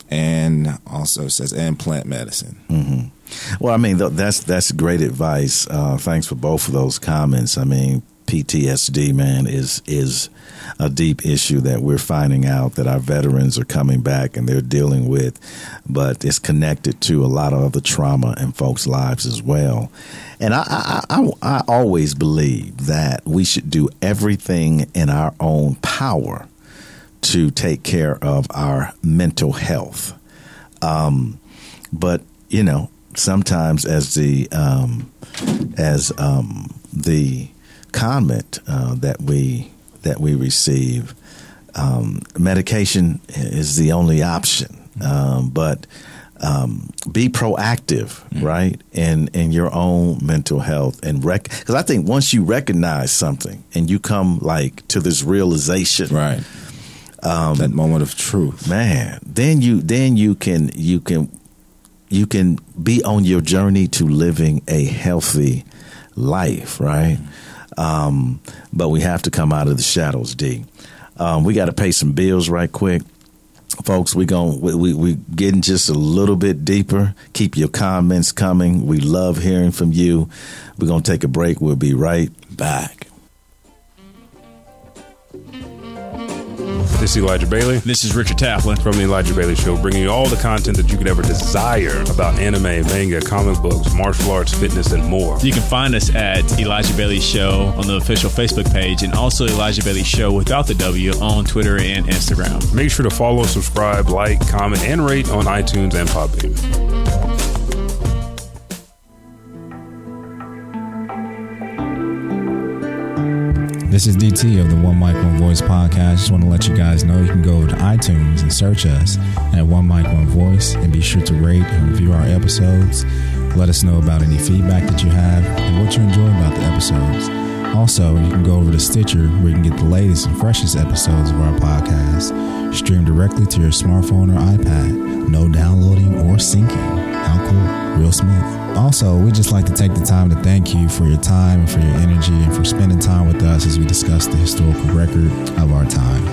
And also says and plant medicine. Mm-hmm. Well, I mean that's that's great advice. Uh, thanks for both of those comments. I mean, PTSD, man, is is a deep issue that we're finding out that our veterans are coming back and they're dealing with, but it's connected to a lot of other trauma in folks' lives as well. And I, I, I, I always believe that we should do everything in our own power to take care of our mental health. Um, but you know, sometimes as the um, as um, the comment uh, that we that we receive, um, medication is the only option. Um, but um, be proactive, mm-hmm. right, in in your own mental health and rec. Because I think once you recognize something and you come like to this realization, right, um, that moment of truth, man, then you then you can you can you can be on your journey to living a healthy life, right? Mm-hmm. Um, but we have to come out of the shadows, D. Um, we got to pay some bills right quick. Folks, we going we, we we getting just a little bit deeper. Keep your comments coming. We love hearing from you. We're gonna take a break. We'll be right back. This is Elijah Bailey. This is Richard Taplin from the Elijah Bailey Show, bringing you all the content that you could ever desire about anime, manga, comic books, martial arts, fitness, and more. You can find us at Elijah Bailey Show on the official Facebook page, and also Elijah Bailey Show without the W on Twitter and Instagram. Make sure to follow, subscribe, like, comment, and rate on iTunes and Podbean. This is DT of the One Mic One Voice podcast. Just want to let you guys know you can go over to iTunes and search us at One Mic One Voice and be sure to rate and review our episodes. Let us know about any feedback that you have and what you enjoy about the episodes. Also, you can go over to Stitcher where you can get the latest and freshest episodes of our podcast streamed directly to your smartphone or iPad. No downloading or syncing. How cool real smooth. Also, we just like to take the time to thank you for your time and for your energy and for spending time with us as we discuss the historical record of our time.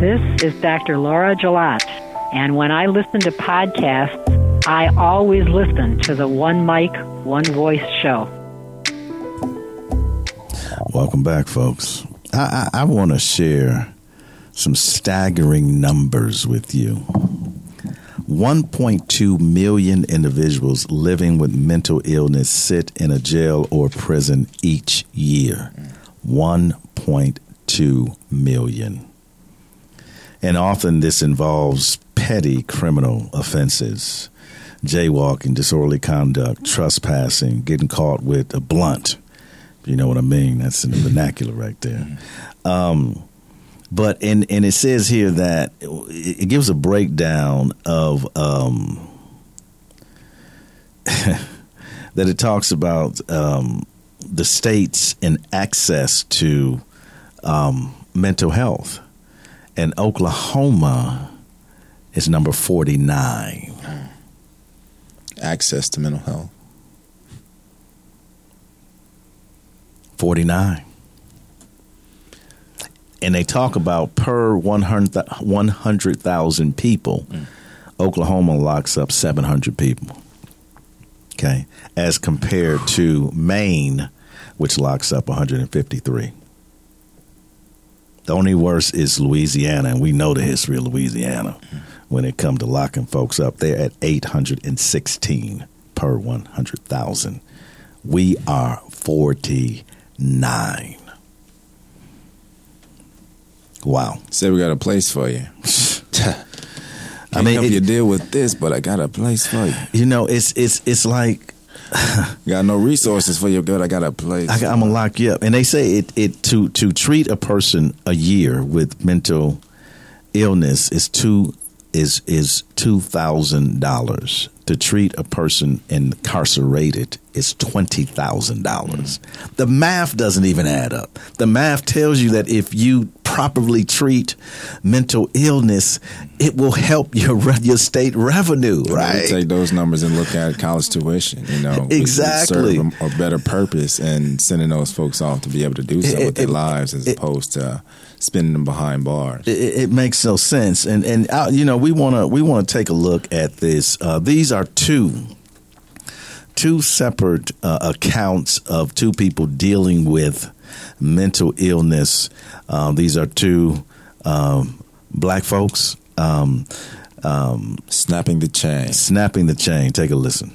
This is Dr. Laura Gelat, and when I listen to podcasts, I always listen to the One Mic one Voice show. Welcome back, folks. I, I, I want to share some staggering numbers with you. 1.2 million individuals living with mental illness sit in a jail or prison each year. 1.2 million. And often this involves petty criminal offenses jaywalking, disorderly conduct, trespassing, getting caught with a blunt. You know what I mean? That's in the vernacular right there. Um, but and and it says here that it gives a breakdown of um, (laughs) that it talks about um, the states and access to um, mental health, and Oklahoma is number forty nine. Access to mental health. 49. And they talk about per 100,000 100, people, Oklahoma locks up 700 people. Okay. As compared to Maine, which locks up 153. The only worse is Louisiana, and we know the history of Louisiana when it comes to locking folks up. They're at 816 per 100,000. We are 49. Wow. Say we got a place for you. (laughs) I mean, help you deal with this, but I got a place for you. You know, it's it's it's like (laughs) got no resources for your but I got a place. I, am gonna lock you up. And they say it it to to treat a person a year with mental illness is two is is two thousand dollars. To treat a person incarcerated is twenty thousand dollars. The math doesn't even add up. The math tells you that if you properly treat mental illness, it will help your (laughs) your state revenue. You know, right? take those numbers and look at college tuition. You know, Exactly. serve a, a better purpose and sending those folks off to be able to do something with their it- lives as opposed to spending them behind bars. it, it makes no sense. And and uh, you know we want to we want to take a look at this. Uh, these are two two separate uh, accounts of two people dealing with mental illness. Uh, these are two um, black folks. Um, um, snapping the chain. Snapping the chain. Take a listen.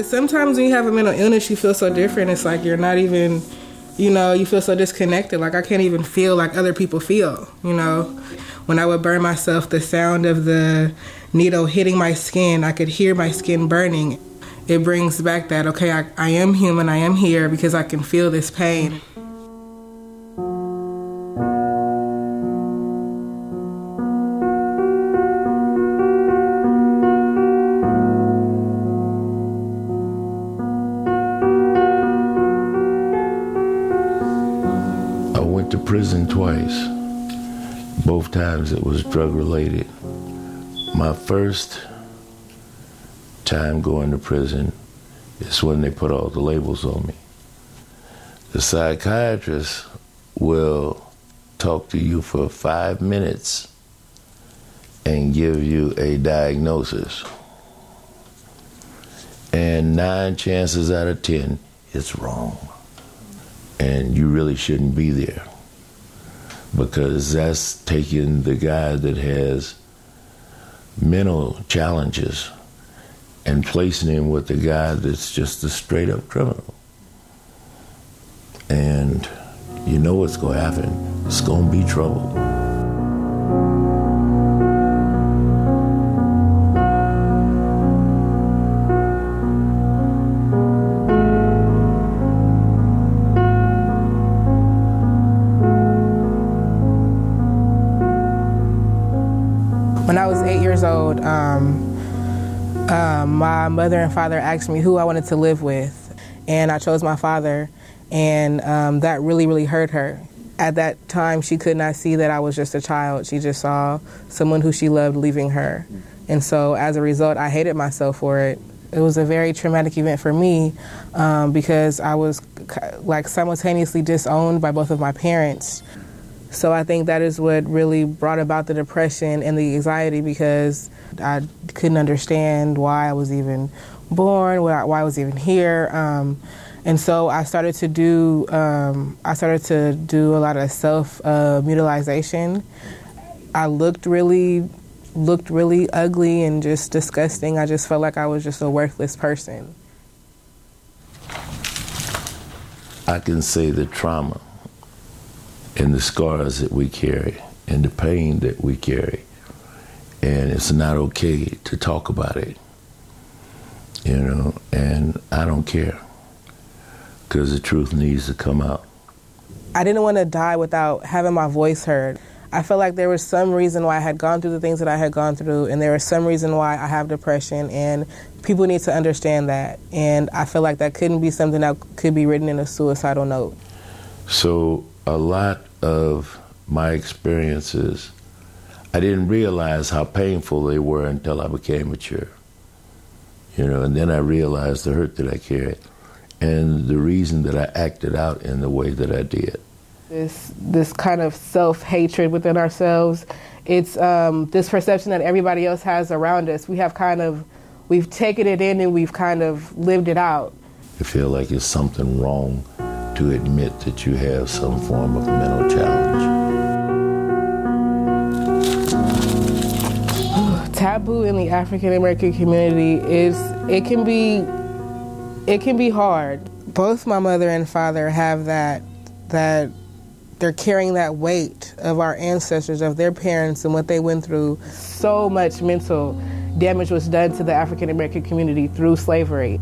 Because sometimes when you have a mental illness, you feel so different. It's like you're not even, you know, you feel so disconnected. Like I can't even feel like other people feel, you know. When I would burn myself, the sound of the needle hitting my skin, I could hear my skin burning. It brings back that, okay, I, I am human, I am here because I can feel this pain. Twice. Both times it was drug related. My first time going to prison is when they put all the labels on me. The psychiatrist will talk to you for five minutes and give you a diagnosis. And nine chances out of ten, it's wrong and you really shouldn't be there because that's taking the guy that has mental challenges and placing him with the guy that's just a straight up criminal. And you know what's going to happen. It's going to be trouble. My mother and father asked me who I wanted to live with, and I chose my father, and um, that really, really hurt her. at that time, she could not see that I was just a child. She just saw someone who she loved leaving her. And so as a result, I hated myself for it. It was a very traumatic event for me um, because I was like simultaneously disowned by both of my parents. So I think that is what really brought about the depression and the anxiety because I couldn't understand why I was even born, why I was even here. Um, and so I started to do um, I started to do a lot of self uh, mutilization. I looked really looked really ugly and just disgusting. I just felt like I was just a worthless person. I can say the trauma and the scars that we carry and the pain that we carry. And it's not okay to talk about it, you know, and I don't care because the truth needs to come out. I didn't want to die without having my voice heard. I felt like there was some reason why I had gone through the things that I had gone through, and there was some reason why I have depression, and people need to understand that. And I feel like that couldn't be something that could be written in a suicidal note. So, a lot of my experiences, I didn't realize how painful they were until I became mature. You know, and then I realized the hurt that I carried and the reason that I acted out in the way that I did. This this kind of self hatred within ourselves. It's um, this perception that everybody else has around us. We have kind of we've taken it in and we've kind of lived it out. I feel like it's something wrong to admit that you have some form of mental challenge. (sighs) Taboo in the African American community is it can be it can be hard. Both my mother and father have that that they're carrying that weight of our ancestors, of their parents and what they went through. So much mental damage was done to the African American community through slavery.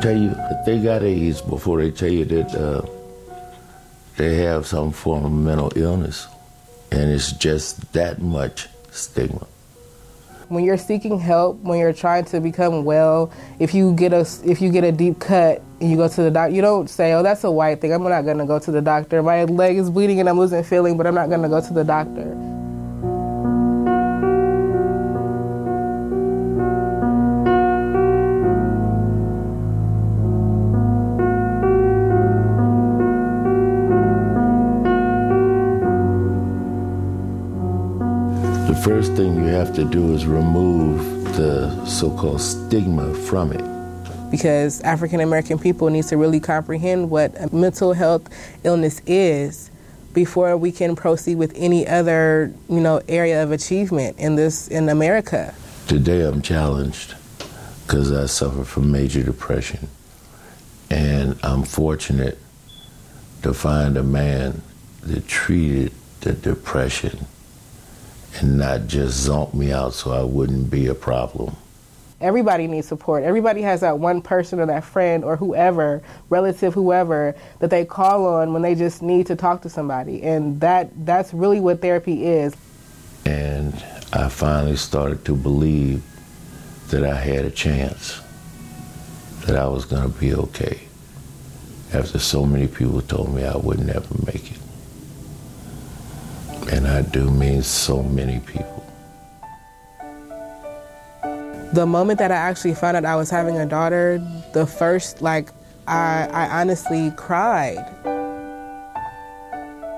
Tell you that they got AIDS before they tell you that uh, they have some form of mental illness. And it's just that much stigma. When you're seeking help, when you're trying to become well, if you get a if you get a deep cut and you go to the doctor, you don't say, "Oh, that's a white thing. I'm not going to go to the doctor. My leg is bleeding and I'm losing feeling, but I'm not going to go to the doctor." First thing you have to do is remove the so called stigma from it. because African American people need to really comprehend what a mental health illness is before we can proceed with any other, you know, area of achievement in this in America. Today I'm challenged because I suffer from major depression. And I'm fortunate to find a man that treated the depression and not just zonked me out so I wouldn't be a problem. Everybody needs support. Everybody has that one person or that friend or whoever, relative, whoever, that they call on when they just need to talk to somebody. And that that's really what therapy is. And I finally started to believe that I had a chance, that I was going to be okay. After so many people told me I would never make it. And I do mean so many people. The moment that I actually found out I was having a daughter, the first like I I honestly cried.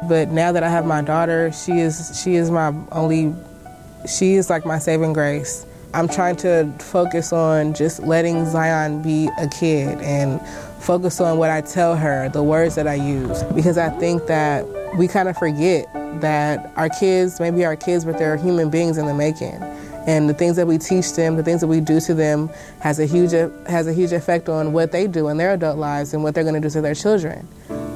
But now that I have my daughter, she is she is my only she is like my saving grace. I'm trying to focus on just letting Zion be a kid and focus on what I tell her, the words that I use. Because I think that we kind of forget that our kids, maybe our kids, but they're human beings in the making. And the things that we teach them, the things that we do to them, has a huge has a huge effect on what they do in their adult lives and what they're going to do to their children.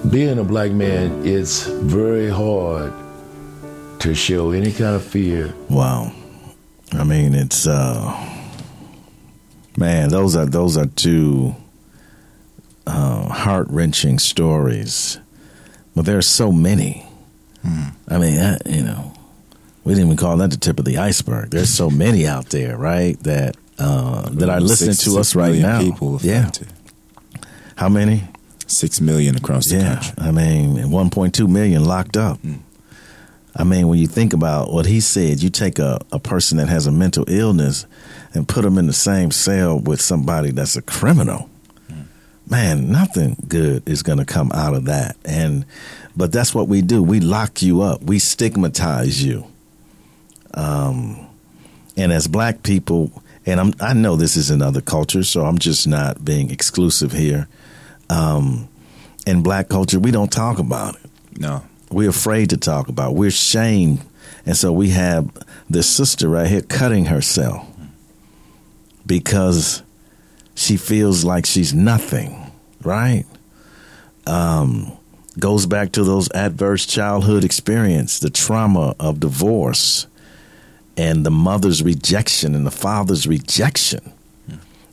Being a black man, it's very hard to show any kind of fear. Wow. I mean, it's uh man, those are those are two uh, heart wrenching stories. But there are so many. I mean, I, you know, we didn't even call that the tip of the iceberg. There's so many out there, right? That uh, that are listening Six- to six us right now. People yeah. affected. How many? Six million across the yeah, country. I mean, 1.2 million locked up. I mean, when you think about what he said, you take a, a person that has a mental illness and put them in the same cell with somebody that's a criminal. Man, nothing good is going to come out of that. And but that's what we do. We lock you up. We stigmatize you. Um, and as black people, and I'm, I know this is in other cultures, so I'm just not being exclusive here. Um, in black culture, we don't talk about it. No. We're afraid to talk about. it. We're shamed, and so we have this sister right here cutting herself because she feels like she's nothing. Right? Um, goes back to those adverse childhood experience, the trauma of divorce, and the mother's rejection and the father's rejection.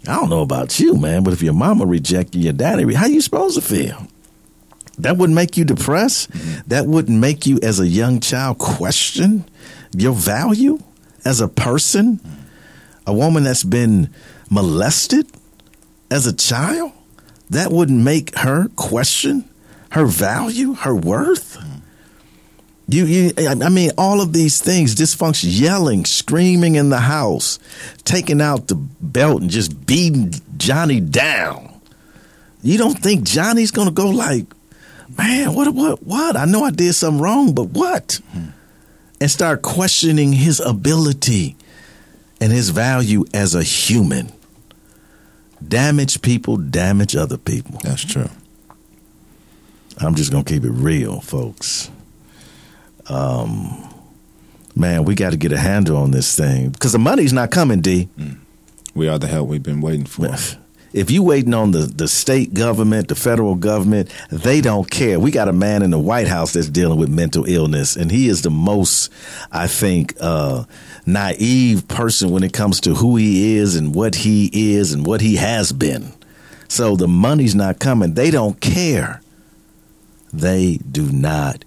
I don't know about you, man, but if your mama rejected your daddy, how you supposed to feel? That wouldn't make you depressed. That wouldn't make you, as a young child, question your value as a person. A woman that's been molested as a child, that wouldn't make her question her value, her worth. You, you, I mean, all of these things, dysfunction, yelling, screaming in the house, taking out the belt and just beating Johnny down. You don't think Johnny's gonna go like, man, what, what, what? I know I did something wrong, but what? And start questioning his ability and his value as a human. Damage people, damage other people. That's true. I'm just gonna keep it real, folks. Um, man, we got to get a handle on this thing because the money's not coming. D. We are the help we've been waiting for. If you waiting on the, the state government, the federal government, they don't care. We got a man in the White House that's dealing with mental illness, and he is the most, I think, uh, naive person when it comes to who he is and what he is and what he has been. So the money's not coming. They don't care. They do not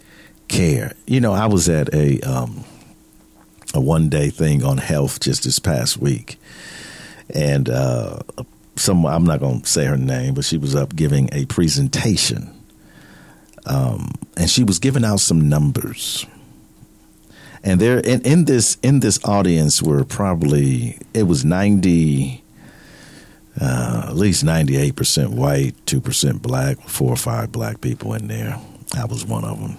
care. You know, I was at a um, a one day thing on health just this past week, and uh, some I'm not going to say her name, but she was up giving a presentation, um, and she was giving out some numbers. And there, in, in this in this audience were probably it was ninety, uh, at least ninety eight percent white, two percent black, four or five black people in there. I was one of them.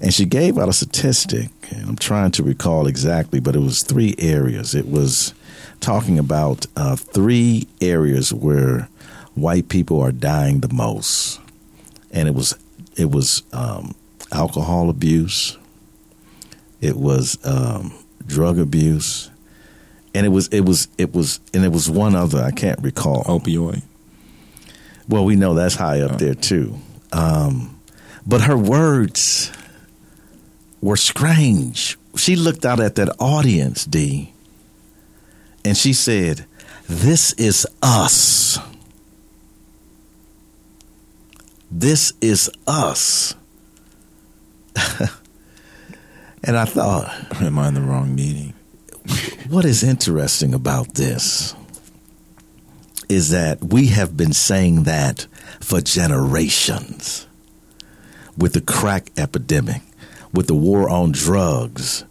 And she gave out a statistic, and I'm trying to recall exactly, but it was three areas. It was talking about uh, three areas where white people are dying the most, and it was it was um, alcohol abuse, it was um, drug abuse, and it was it was it was and it was one other I can't recall. Opioid. Well, we know that's high up there too. Um, but her words were strange. She looked out at that audience, D, and she said, This is us. This is us. (laughs) and I thought, Am I in the wrong meeting? what is interesting about this is that we have been saying that for generations with the crack epidemic, with the war on drugs,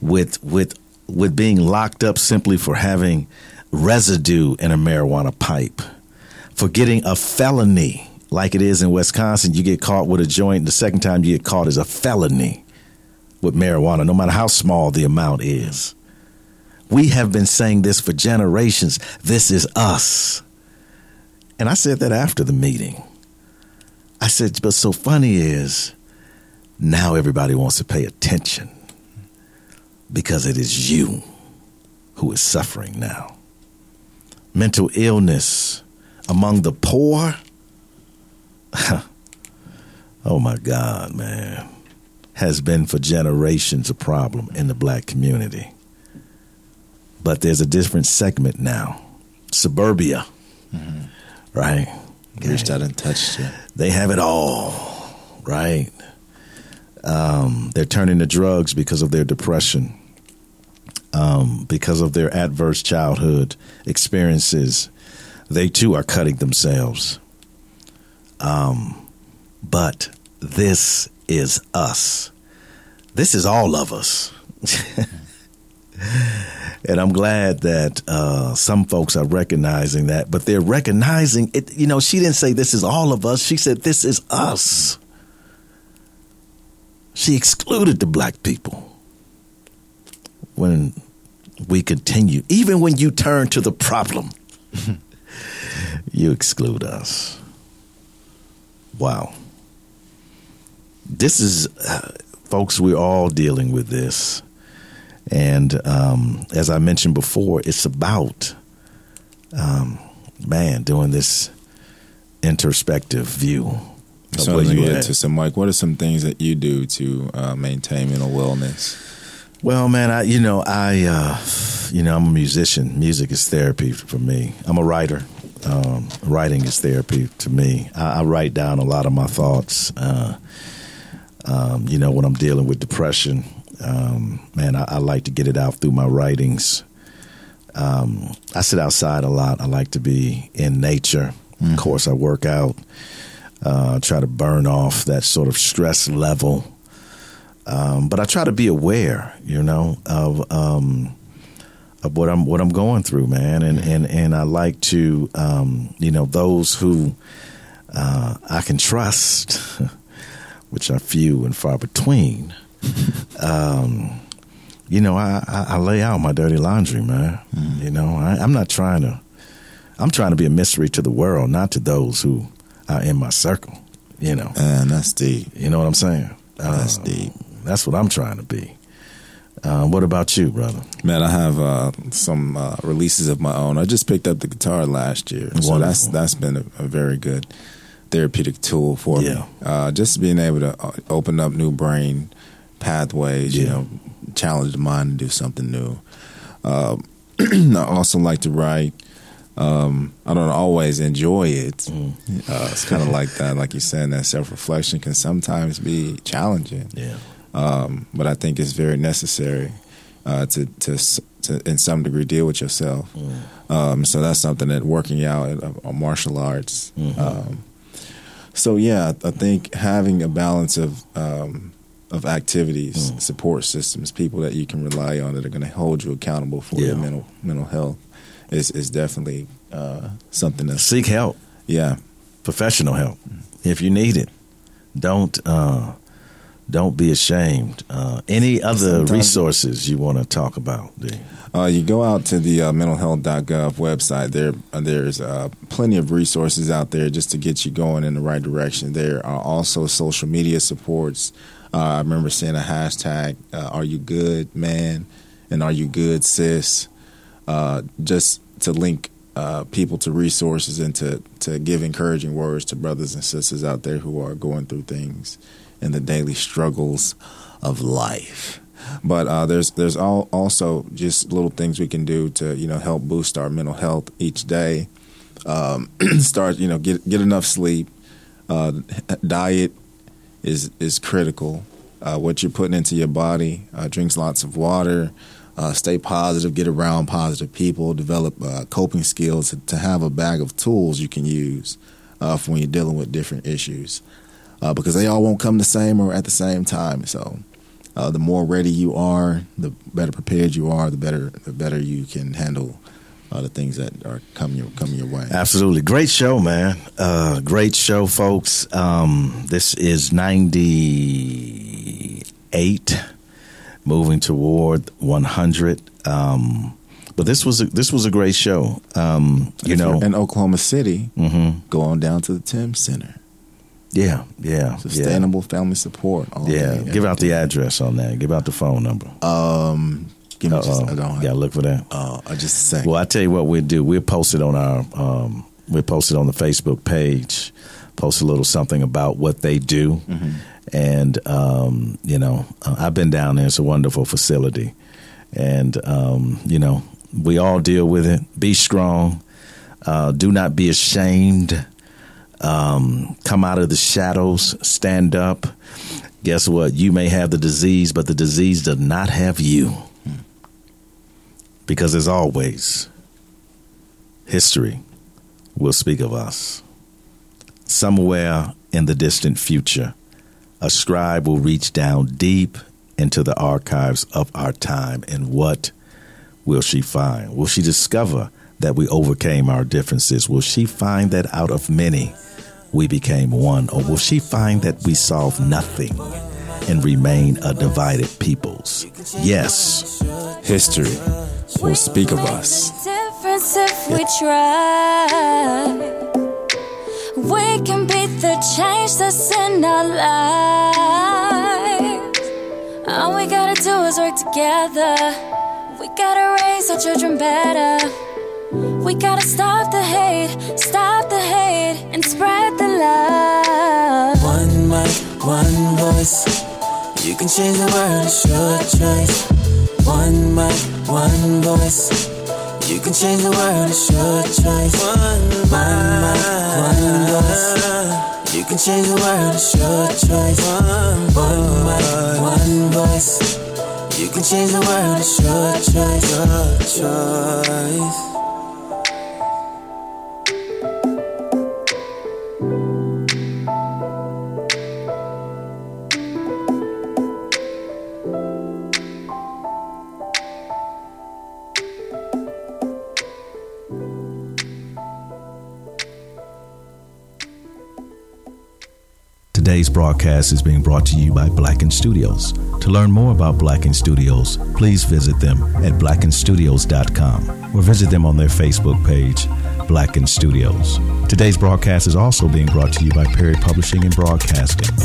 with with with being locked up simply for having residue in a marijuana pipe, for getting a felony like it is in Wisconsin, you get caught with a joint, the second time you get caught is a felony with marijuana, no matter how small the amount is. We have been saying this for generations. This is us. And I said that after the meeting. I said, but so funny is now everybody wants to pay attention because it is you who is suffering now. Mental illness among the poor. (laughs) oh my God, man. Has been for generations a problem in the black community. But there's a different segment now. Suburbia. Right? Wish I didn't touch it. They have it all, right? Um, they're turning to drugs because of their depression, um, because of their adverse childhood experiences. They too are cutting themselves. Um, but this is us. This is all of us. (laughs) and I'm glad that uh, some folks are recognizing that, but they're recognizing it. You know, she didn't say this is all of us. She said this is us. She excluded the black people when we continue, even when you turn to the problem, (laughs) you exclude us. Wow. This is, uh, folks, we're all dealing with this. And um, as I mentioned before, it's about, um, man, doing this introspective view. So let me you get to some Mike. What are some things that you do to uh, maintain mental wellness? Well, man, I you know I uh, you know I'm a musician. Music is therapy for me. I'm a writer. Um, writing is therapy to me. I, I write down a lot of my thoughts. Uh, um, you know, when I'm dealing with depression, um, man, I, I like to get it out through my writings. Um, I sit outside a lot. I like to be in nature. Of course, I work out. Uh, try to burn off that sort of stress level. Um, but I try to be aware, you know, of um, of what I'm what I'm going through, man, and and and I like to, um, you know, those who uh, I can trust, (laughs) which are few and far between. (laughs) um, you know, I, I, I lay out my dirty laundry, man. You know, I, I'm not trying to. I'm trying to be a mystery to the world, not to those who are in my circle. You know, and that's deep. You know what I'm saying? That's Uh, deep. That's what I'm trying to be. Uh, what about you, brother? Man, I have uh, some uh, releases of my own. I just picked up the guitar last year, so that's that's been a, a very good therapeutic tool for Yeah. me. Uh, just being able to uh, open up new brain pathways, you know, challenge the mind to do something new. Uh, (clears throat) I also like to write. Um, I don't always enjoy it. Mm. Uh, it's kind of (laughs) like that, like you're saying, that self reflection can sometimes be challenging. Yeah. Um, but I think it's very necessary uh, to, to to in some degree deal with yourself. Um, so that's something that working out uh, martial arts. Um, so yeah, I think having a balance of um, of activities, support systems, people that you can rely on that are going to hold you accountable for your mental mental health is is definitely uh, something that Seek help. Yeah, professional help if you need it. Don't uh, don't be ashamed. Uh, any other Sometimes- resources you want to talk about? D? Uh, you go out to the uh, mentalhealth.gov website. There, uh, there's uh, plenty of resources out there just to get you going in the right direction. There are also social media supports. Uh, I remember seeing a hashtag, uh, "Are you good, man?" and "Are you good, sis?" Uh, just to link uh, people to resources and to to give encouraging words to brothers and sisters out there who are going through things in the daily struggles of life. But uh, there's there's all, also just little things we can do to you know help boost our mental health each day. Um, (clears throat) start you know get get enough sleep. Uh, diet is is critical. Uh, what you're putting into your body. Uh, drinks lots of water. Uh, stay positive. Get around positive people. Develop uh, coping skills to, have a bag of tools you can use for when you're dealing with different issues. Uh, because they all won't come the same or at the same time. So uh, the more ready you are, the better prepared you are, the better the better you can handle uh, the things that are coming your coming your way. Absolutely. Great show, man. Uh, great show, folks. Um, this is 98, moving toward 100. Um, but this was a, this was a great show. Um, you know, in Oklahoma City, Mhm. go on down to the Tim Center. Yeah, yeah, Sustainable family support. Yeah, give out the address on that. Give out the phone number. Um, give me. Uh-oh. I don't. Gotta look for that. Uh, just a second. Well, I tell you what we'll do. We'll post it on our um, we'll post it on the Facebook page. Post a little something about what they do, Mhm. and um, you know, uh, I've been down there. It's a wonderful facility, and um, you know, we all deal with it. Be strong. Uh, do not be ashamed. Um, come out of the shadows. Stand up. guess what? You may have the disease, but the disease does not have you. Because as always, history will speak of us. Somewhere in the distant future, a scribe will reach down deep into the archives of our time, and what will she find? Will she discover that we overcame our differences? Will she find that out of many we became one? Or will she find that we solved nothing and remain a divided peoples? Yes, history will speak of us. Difference if we try. We can beat the change that's in our lives. All we gotta do is work together. We gotta raise our children better. We gotta stop the hate, stop the hate, and spread the love. One mic, one voice. You can change the world, it's your choice. One mic, one voice. You can change the world, it's your choice. One mic, one voice. You can change the world, it's your choice. One mic, one voice. You can change the world, it's your choice. Your choice. Today's broadcast is being brought to you by Blacken Studios. To learn more about Blacken Studios, please visit them at blackenstudios.com or visit them on their Facebook page, Blacken Studios. Today's broadcast is also being brought to you by Perry Publishing and Broadcasting.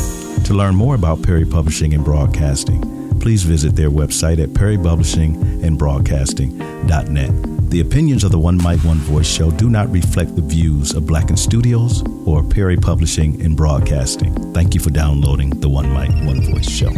To learn more about Perry Publishing and Broadcasting, please visit their website at perrypublishingandbroadcasting.net. The opinions of the One Mic One Voice show do not reflect the views of Blacken Studios or Perry Publishing and Broadcasting. Thank you for downloading the One Mic One Voice show.